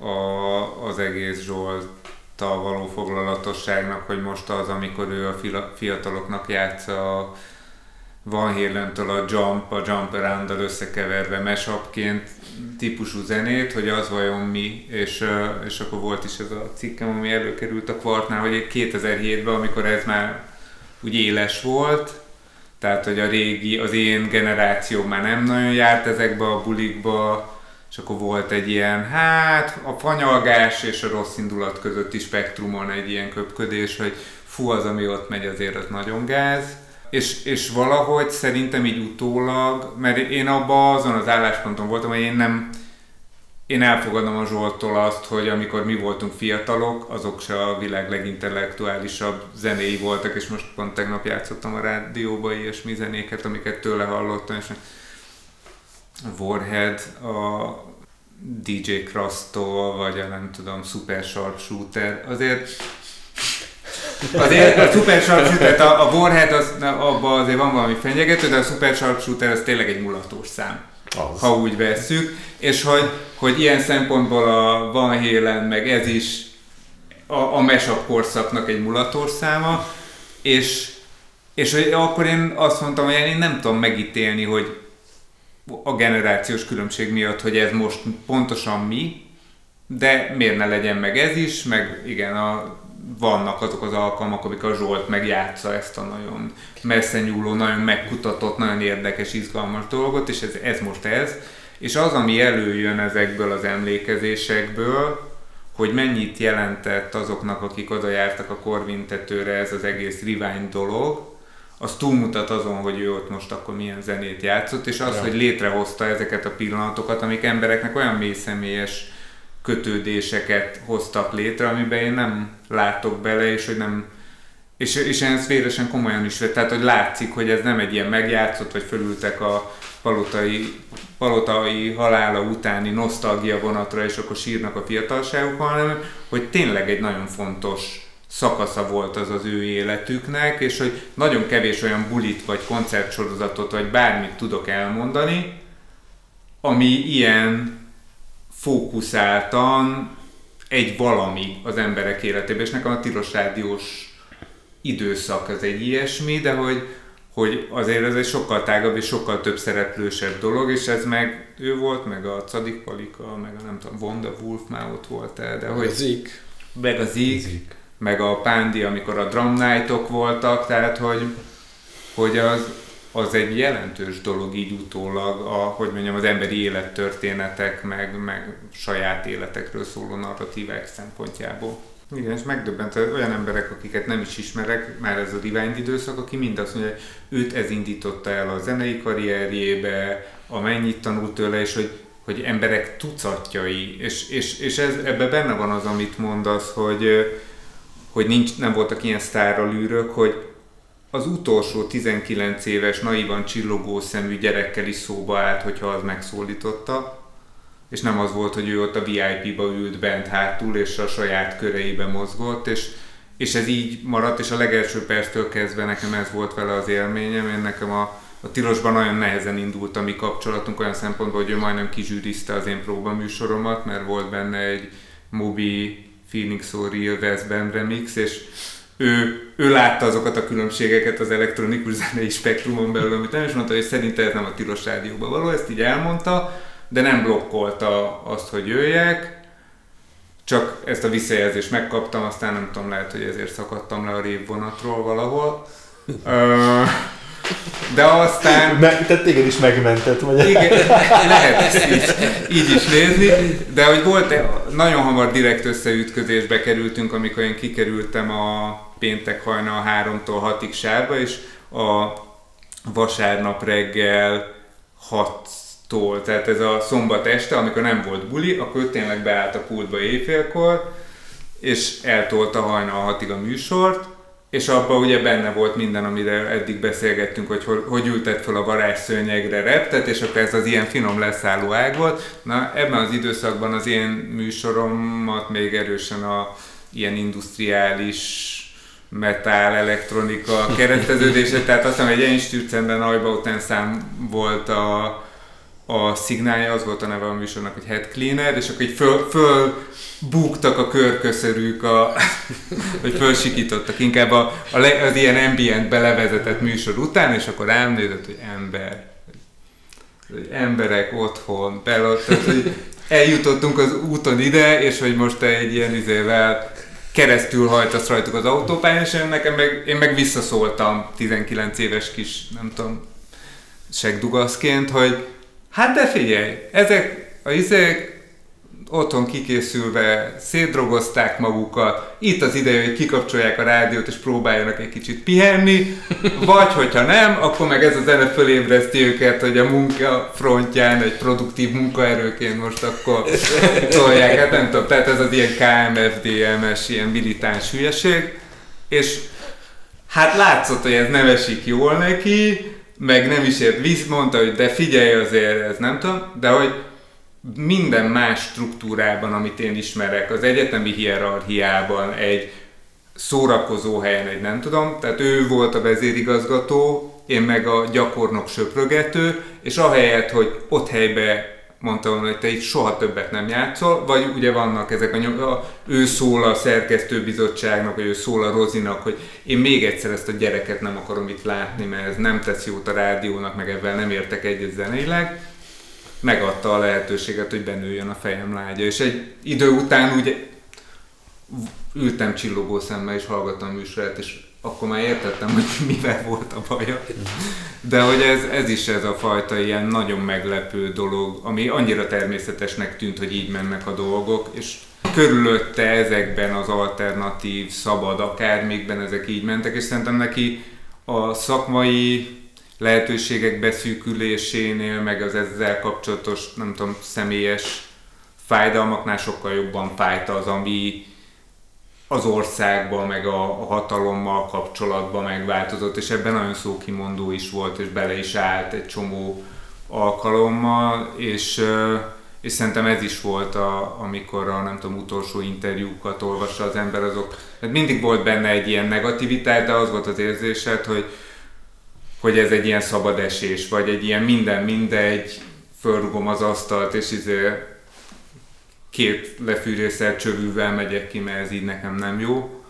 a, az egész Zsolttal való foglalatosságnak, hogy most az, amikor ő a fiataloknak játsza a Van Halen-től a Jump, a Jump around összekeverve mesapként típusú zenét, hogy az vajon mi, és, és akkor volt is ez a cikkem, ami előkerült a kvartnál, hogy 2007-ben, amikor ez már úgy éles volt, tehát hogy a régi, az én generáció már nem nagyon járt ezekbe a bulikba, és akkor volt egy ilyen, hát a fanyalgás és a rossz indulat közötti spektrumon egy ilyen köpködés, hogy fú, az, ami ott megy, azért az nagyon gáz. És, és valahogy szerintem így utólag, mert én abban azon az állásponton voltam, hogy én nem, én elfogadom a Zsoltól azt, hogy amikor mi voltunk fiatalok, azok se a világ legintellektuálisabb zenéi voltak, és most pont tegnap játszottam a rádióba ilyesmi zenéket, amiket tőle hallottam, és Warhead, a DJ Krasztól, vagy a nem tudom, Super Sharpshooter, azért Azért a Super Sharpshooter, a, a Warhead, az, abban azért van valami fenyegető, de a Super Sharpshooter az tényleg egy mulatós szám. Az. Ha úgy vesszük. És hogy, hogy ilyen szempontból a Van Halen, meg ez is a, a mashup korszaknak egy mulatós száma, és, és hogy akkor én azt mondtam, hogy én nem tudom megítélni, hogy a generációs különbség miatt, hogy ez most pontosan mi, de miért ne legyen meg ez is, meg igen, a vannak azok az alkalmak, amikor a Zsolt megjátsza ezt a nagyon messze nyúló, nagyon megkutatott, nagyon érdekes, izgalmas dolgot, és ez, ez most ez. És az, ami előjön ezekből az emlékezésekből, hogy mennyit jelentett azoknak, akik oda jártak a korvintetőre ez az egész rivány dolog, az túlmutat azon, hogy ő ott most akkor milyen zenét játszott, és az, ja. hogy létrehozta ezeket a pillanatokat, amik embereknek olyan mély személyes kötődéseket hoztak létre, amiben én nem látok bele, és hogy nem és, és én ezt véresen komolyan is vett, tehát hogy látszik, hogy ez nem egy ilyen megjátszott, vagy fölültek a palotai, palotai halála utáni nosztalgia vonatra, és akkor sírnak a fiatalságuk, hanem hogy tényleg egy nagyon fontos szakasza volt az az ő életüknek, és hogy nagyon kevés olyan bulit, vagy koncertsorozatot, vagy bármit tudok elmondani, ami ilyen fókuszáltan egy valami az emberek életében, és nekem a tilos rádiós időszak az egy ilyesmi, de hogy, hogy azért ez egy sokkal tágabb és sokkal több szereplősebb dolog, és ez meg ő volt, meg a Cadik Palika, meg a nem tudom, Wanda Wolf már ott volt el, de hogy... Zik. Meg a Zik, Zik, meg a Pándi, amikor a Drum Night-ok voltak, tehát hogy, hogy az, az egy jelentős dolog így utólag, a, hogy mondjam, az emberi élettörténetek, meg, meg saját életekről szóló narratívák szempontjából. Igen, és megdöbbent olyan emberek, akiket nem is ismerek, már ez a Divine időszak, aki mind azt mondja, hogy őt ez indította el a zenei karrierjébe, a mennyit tanult tőle, és hogy, hogy emberek tucatjai, és, és, és ez, ebben benne van az, amit mondasz, hogy, hogy nincs, nem voltak ilyen sztárral űrök, hogy az utolsó 19 éves, naivan csillogó szemű gyerekkel is szóba állt, hogyha az megszólította, és nem az volt, hogy ő ott a VIP-ba ült bent hátul, és a saját köreibe mozgott, és, és ez így maradt, és a legelső perctől kezdve nekem ez volt vele az élményem, én nekem a, a Tilosban nagyon nehezen indult a mi kapcsolatunk olyan szempontból, hogy ő majdnem kizsűrizte az én próbaműsoromat, mert volt benne egy Mobi Phoenix Real West Band remix, és ő, ő látta azokat a különbségeket az elektronikus zenei spektrumon belül, amit nem is mondta, hogy szerinte ez nem a tilos rádióban való, ezt így elmondta, de nem blokkolta azt, hogy jöjjek, csak ezt a visszajelzést megkaptam, aztán nem tudom, lehet, hogy ezért szakadtam le a révvonatról valahol. De aztán... Me, tehát téged is megmentett, vagy? Igen, lehet így, így is nézni, de hogy volt, nagyon hamar direkt összeütközésbe kerültünk, amikor én kikerültem a péntek hajnal 3-tól 6-ig sárba, és a vasárnap reggel 6-tól, tehát ez a szombat este, amikor nem volt buli, akkor tényleg beállt a pultba éjfélkor, és eltolta hajnal 6-ig a műsort, és abban ugye benne volt minden, amire eddig beszélgettünk, hogy hogy ültett fel a varázsszőnyegre reptet, és akkor ez az ilyen finom leszálló ág volt. Na ebben az időszakban az én műsoromat még erősen a ilyen industriális metal, elektronika kereszteződése, tehát azt hiszem, egy Einstürzenben szám volt a, a szignálja, az volt a neve a műsornak, hogy Head Cleaner, és akkor így föl, föl búgtak a körköszörűk, a, hogy fölsikítottak. Inkább a, a, az ilyen ambient belevezetett műsor után, és akkor elnézett, hogy ember, hogy emberek otthon, belott, tehát, hogy eljutottunk az úton ide, és hogy most egy ilyen izével keresztül hajtasz rajtuk az autópályán, és én, nekem meg, én meg visszaszóltam 19 éves kis, nem tudom, segdugaszként, hogy hát de figyelj, ezek a izék otthon kikészülve szétdrogozták magukat, itt az ideje, hogy kikapcsolják a rádiót és próbáljanak egy kicsit pihenni, vagy hogyha nem, akkor meg ez a zene fölébreszti őket, hogy a munka frontján egy produktív munkaerőként most akkor tolják, hát nem tudom, tehát ez az ilyen KMFDMS, ilyen militáns hülyeség, és hát látszott, hogy ez nem esik jól neki, meg nem is ért, visz, mondta, hogy de figyelj azért, ez nem tudom, de hogy minden más struktúrában, amit én ismerek, az egyetemi hierarchiában, egy szórakozó helyen, egy nem tudom, tehát ő volt a vezérigazgató, én meg a gyakornok söprögető, és ahelyett, hogy ott helybe mondta volna, hogy te itt soha többet nem játszol, vagy ugye vannak ezek a, nyom, a ő szól a szerkesztőbizottságnak, vagy ő szól a Rozinak, hogy én még egyszer ezt a gyereket nem akarom itt látni, mert ez nem tesz jót a rádiónak, meg ebben nem értek egyet zeneileg megadta a lehetőséget, hogy benőjön a fejem lágya. És egy idő után úgy ültem csillogó szemmel és hallgattam a műsorát, és akkor már értettem, hogy mivel volt a baja. De hogy ez, ez is ez a fajta ilyen nagyon meglepő dolog, ami annyira természetesnek tűnt, hogy így mennek a dolgok, és körülötte ezekben az alternatív, szabad akármikben ezek így mentek, és szerintem neki a szakmai lehetőségek beszűkülésénél, meg az ezzel kapcsolatos, nem tudom, személyes fájdalmaknál sokkal jobban fájt az, ami az országban, meg a, a hatalommal kapcsolatban megváltozott, és ebben nagyon szókimondó is volt, és bele is állt egy csomó alkalommal, és, és szerintem ez is volt, a, amikor a nem tudom, utolsó interjúkat olvassa az ember, azok, hát mindig volt benne egy ilyen negativitás, de az volt az érzésed, hogy, hogy ez egy ilyen szabad esés, vagy egy ilyen minden mindegy, fölrugom az asztalt, és izé két lefűrészer csövűvel megyek ki, mert ez így nekem nem jó.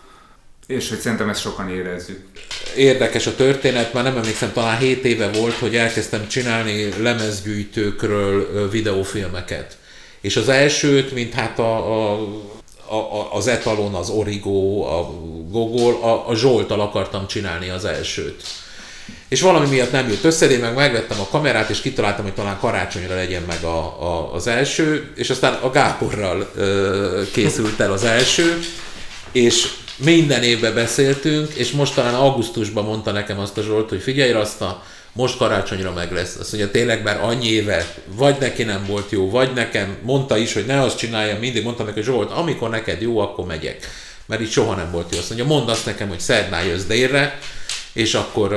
És hogy szerintem ezt sokan érezzük. Érdekes a történet, már nem emlékszem, talán 7 éve volt, hogy elkezdtem csinálni lemezgyűjtőkről videófilmeket. És az elsőt, mint hát a, a a, az Etalon, az Origo, a Gogol, a, a Zsoltal akartam csinálni az elsőt és valami miatt nem jött össze, én meg megvettem a kamerát, és kitaláltam, hogy talán karácsonyra legyen meg a, a, az első, és aztán a Gáborral ö, készült el az első, és minden évben beszéltünk, és most talán augusztusban mondta nekem azt a Zsolt, hogy figyelj Rasta, most karácsonyra meg lesz. Azt mondja, tényleg már annyi éve, vagy neki nem volt jó, vagy nekem, mondta is, hogy ne azt csinálja, mindig mondta neki, Zsolt, amikor neked jó, akkor megyek. Mert így soha nem volt jó. Azt mondja, mondd azt nekem, hogy szerdán jössz délre, és akkor,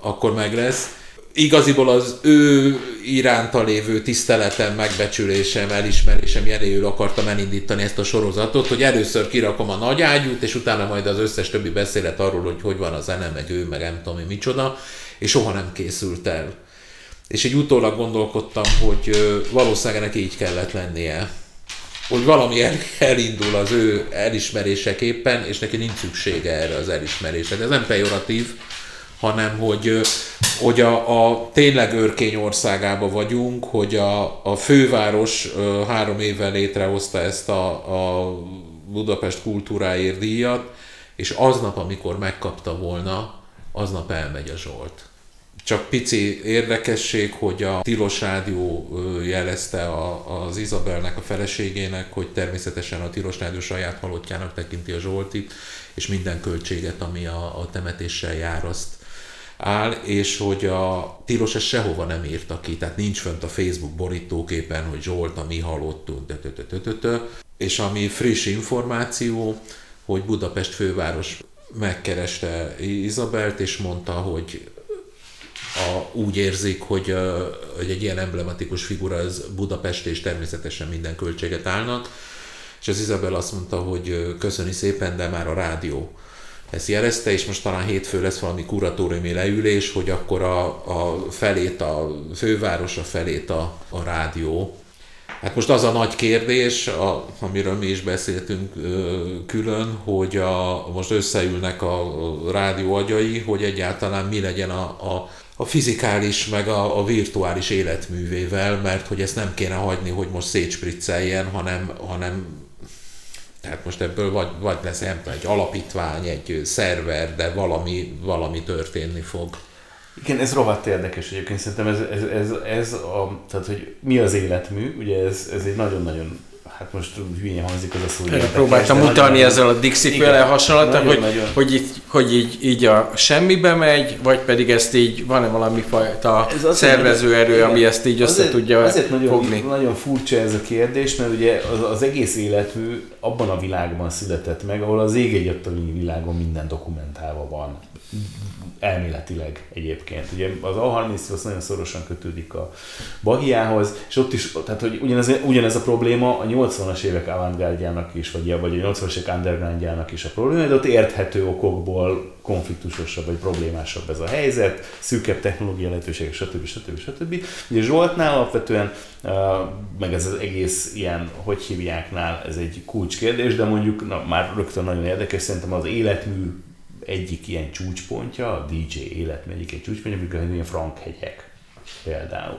akkor meg lesz. Igaziból az ő iránta lévő tiszteletem, megbecsülésem, elismerésem jeléül akartam elindítani ezt a sorozatot, hogy először kirakom a nagy ágyút, és utána majd az összes többi beszélet arról, hogy hogy van a zene, meg ő, meg nem tudom, micsoda, és soha nem készült el. És egy utólag gondolkodtam, hogy valószínűleg neki így kellett lennie hogy valami el, elindul az ő elismeréseképpen, és neki nincs szüksége erre az elismerésre. De ez nem pejoratív, hanem hogy, hogy a, a tényleg őrkény országába vagyunk, hogy a, a főváros három évvel létrehozta ezt a, a Budapest kultúráért díjat, és aznap, amikor megkapta volna, aznap elmegy a Zsolt. Csak pici érdekesség, hogy a Tilos Rádió jelezte a, az Izabelnek, a feleségének, hogy természetesen a Tilos Rádió saját halottjának tekinti a Zsoltit, és minden költséget, ami a, a temetéssel jár, azt áll, és hogy a Tilos ezt sehova nem írta ki, tehát nincs fönt a Facebook borítóképen, hogy Zsolt, a mi halottunk, és ami friss információ, hogy Budapest főváros megkereste Izabelt, és mondta, hogy a, úgy érzik, hogy, hogy egy ilyen emblematikus figura az Budapest és természetesen minden költséget állnak, és az Izabel azt mondta, hogy köszöni szépen, de már a rádió ezt jelezte, és most talán hétfő lesz valami kuratóriumi leülés, hogy akkor a, a felét a főváros, a felét a, a rádió. Hát most az a nagy kérdés, a, amiről mi is beszéltünk ö, külön, hogy a, most összeülnek a rádió agyai, hogy egyáltalán mi legyen a, a, a fizikális meg a, a virtuális életművével, mert hogy ezt nem kéne hagyni, hogy most szétspricceljen, hanem, hanem tehát most ebből vagy, vagy lesz nem egy alapítvány, egy szerver, de valami, valami történni fog. Igen, ez rohadt érdekes egyébként, szerintem ez, ez, ez, ez a, tehát hogy mi az életmű, ugye ez, ez egy nagyon-nagyon hát most hülyén hangzik az a szó. Erre próbáltam utalni ezzel a Dixie féle hasonlata, hogy, nagyon. hogy, így, hogy így, így a semmibe megy, vagy pedig ezt így van-e valami fajta szervező erő, igen, ami ezt így össze azért, tudja azért nagyon, fogni? nagyon furcsa ez a kérdés, mert ugye az, az egész életmű abban a világban született meg, ahol az ég egyetlen világon minden dokumentálva van elméletileg egyébként. Ugye az A38 nagyon szorosan kötődik a Bahiához, és ott is, tehát hogy ugyanez, ugyanez a probléma a 80-as évek avantgárdjának is, vagy, vagy a 80-as évek undergroundjának is a probléma, de ott érthető okokból konfliktusosabb vagy problémásabb ez a helyzet, szűkebb technológiai lehetőségek, stb. stb. stb. Ugye Zsoltnál alapvetően, meg ez az egész ilyen, hogy hívjáknál, ez egy kulcskérdés, de mondjuk na, már rögtön nagyon érdekes, szerintem az életmű egyik ilyen csúcspontja, a DJ életmű egyik egy csúcspontja, amikor ilyen Frankhegyek például.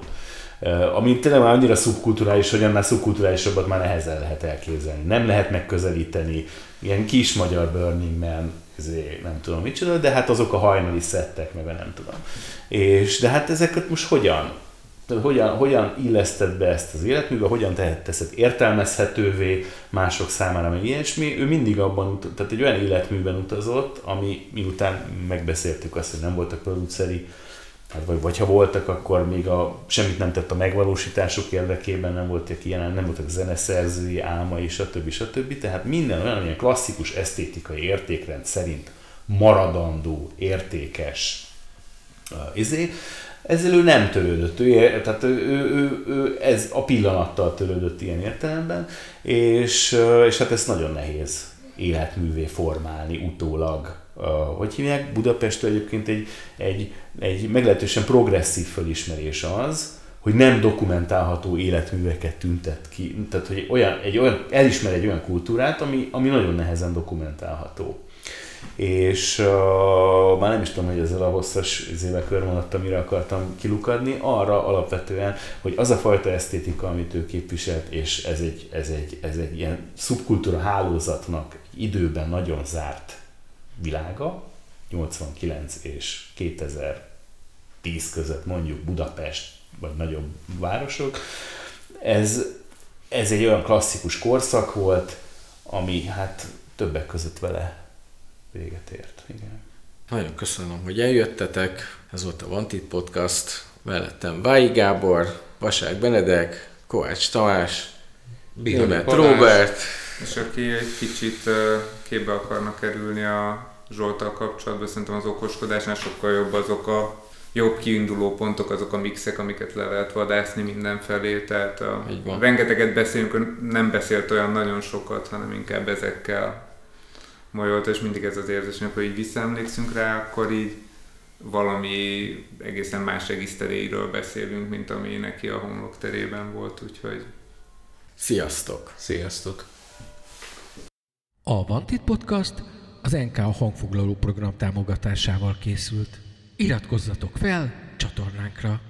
Uh, ami tényleg már annyira szubkulturális, hogy annál szubkulturálisabbat már nehezen lehet elképzelni. Nem lehet megközelíteni, ilyen kis magyar Burning Man, ezért nem tudom micsoda, de hát azok a hajnali szettek, meg nem tudom. És de hát ezeket most hogyan? Hogyan, hogyan illeszted be ezt az életműbe, hogyan tehet, teszed értelmezhetővé mások számára, meg ilyesmi. Ő mindig abban, tehát egy olyan életműben utazott, ami miután megbeszéltük azt, hogy nem voltak produceri, hát vagy, vagy ha voltak, akkor még a, semmit nem tett a megvalósításuk érdekében, nem voltak ilyen, nem voltak zeneszerzői, álmai, stb. stb. Tehát minden olyan ilyen klasszikus esztétikai értékrend szerint maradandó, értékes izé, ezzel ő nem törődött, ő, tehát ő, ő, ő, ő, ez a pillanattal törődött ilyen értelemben, és, és hát ez nagyon nehéz életművé formálni utólag. Hogy hívják? Budapest egyébként egy, egy, egy meglehetősen progresszív fölismerés az, hogy nem dokumentálható életműveket tüntet ki. Tehát, hogy olyan, egy olyan, elismer egy olyan kultúrát, ami, ami nagyon nehezen dokumentálható és uh, már nem is tudom, hogy ezzel a hosszas izével körvonattal mire akartam kilukadni, arra alapvetően, hogy az a fajta esztétika, amit ő képviselt, és ez egy, ez egy, ez egy ilyen szubkultúra hálózatnak időben nagyon zárt világa, 89 és 2010 között mondjuk Budapest, vagy nagyobb városok, ez, ez egy olyan klasszikus korszak volt, ami hát többek között vele véget ért. Igen. Nagyon köszönöm, hogy eljöttetek. Ez volt a Vantit Podcast. Mellettem Vái Gábor, Vasák Benedek, Kovács Tamás, Német Robert. És aki egy kicsit képbe akarnak kerülni a Zsoltal kapcsolatban, szerintem az okoskodásnál sokkal jobb azok a jobb kiinduló pontok, azok a mixek, amiket le lehet vadászni mindenfelé, tehát a, rengeteget beszélünk, nem beszélt olyan nagyon sokat, hanem inkább ezekkel majolt, és mindig ez az érzés, hogy így visszaemlékszünk rá, akkor így valami egészen más regiszteréiről beszélünk, mint ami neki a homlok terében volt, úgyhogy... Sziasztok! Sziasztok! A Vantit Podcast az NK a hangfoglaló program támogatásával készült. Iratkozzatok fel csatornánkra!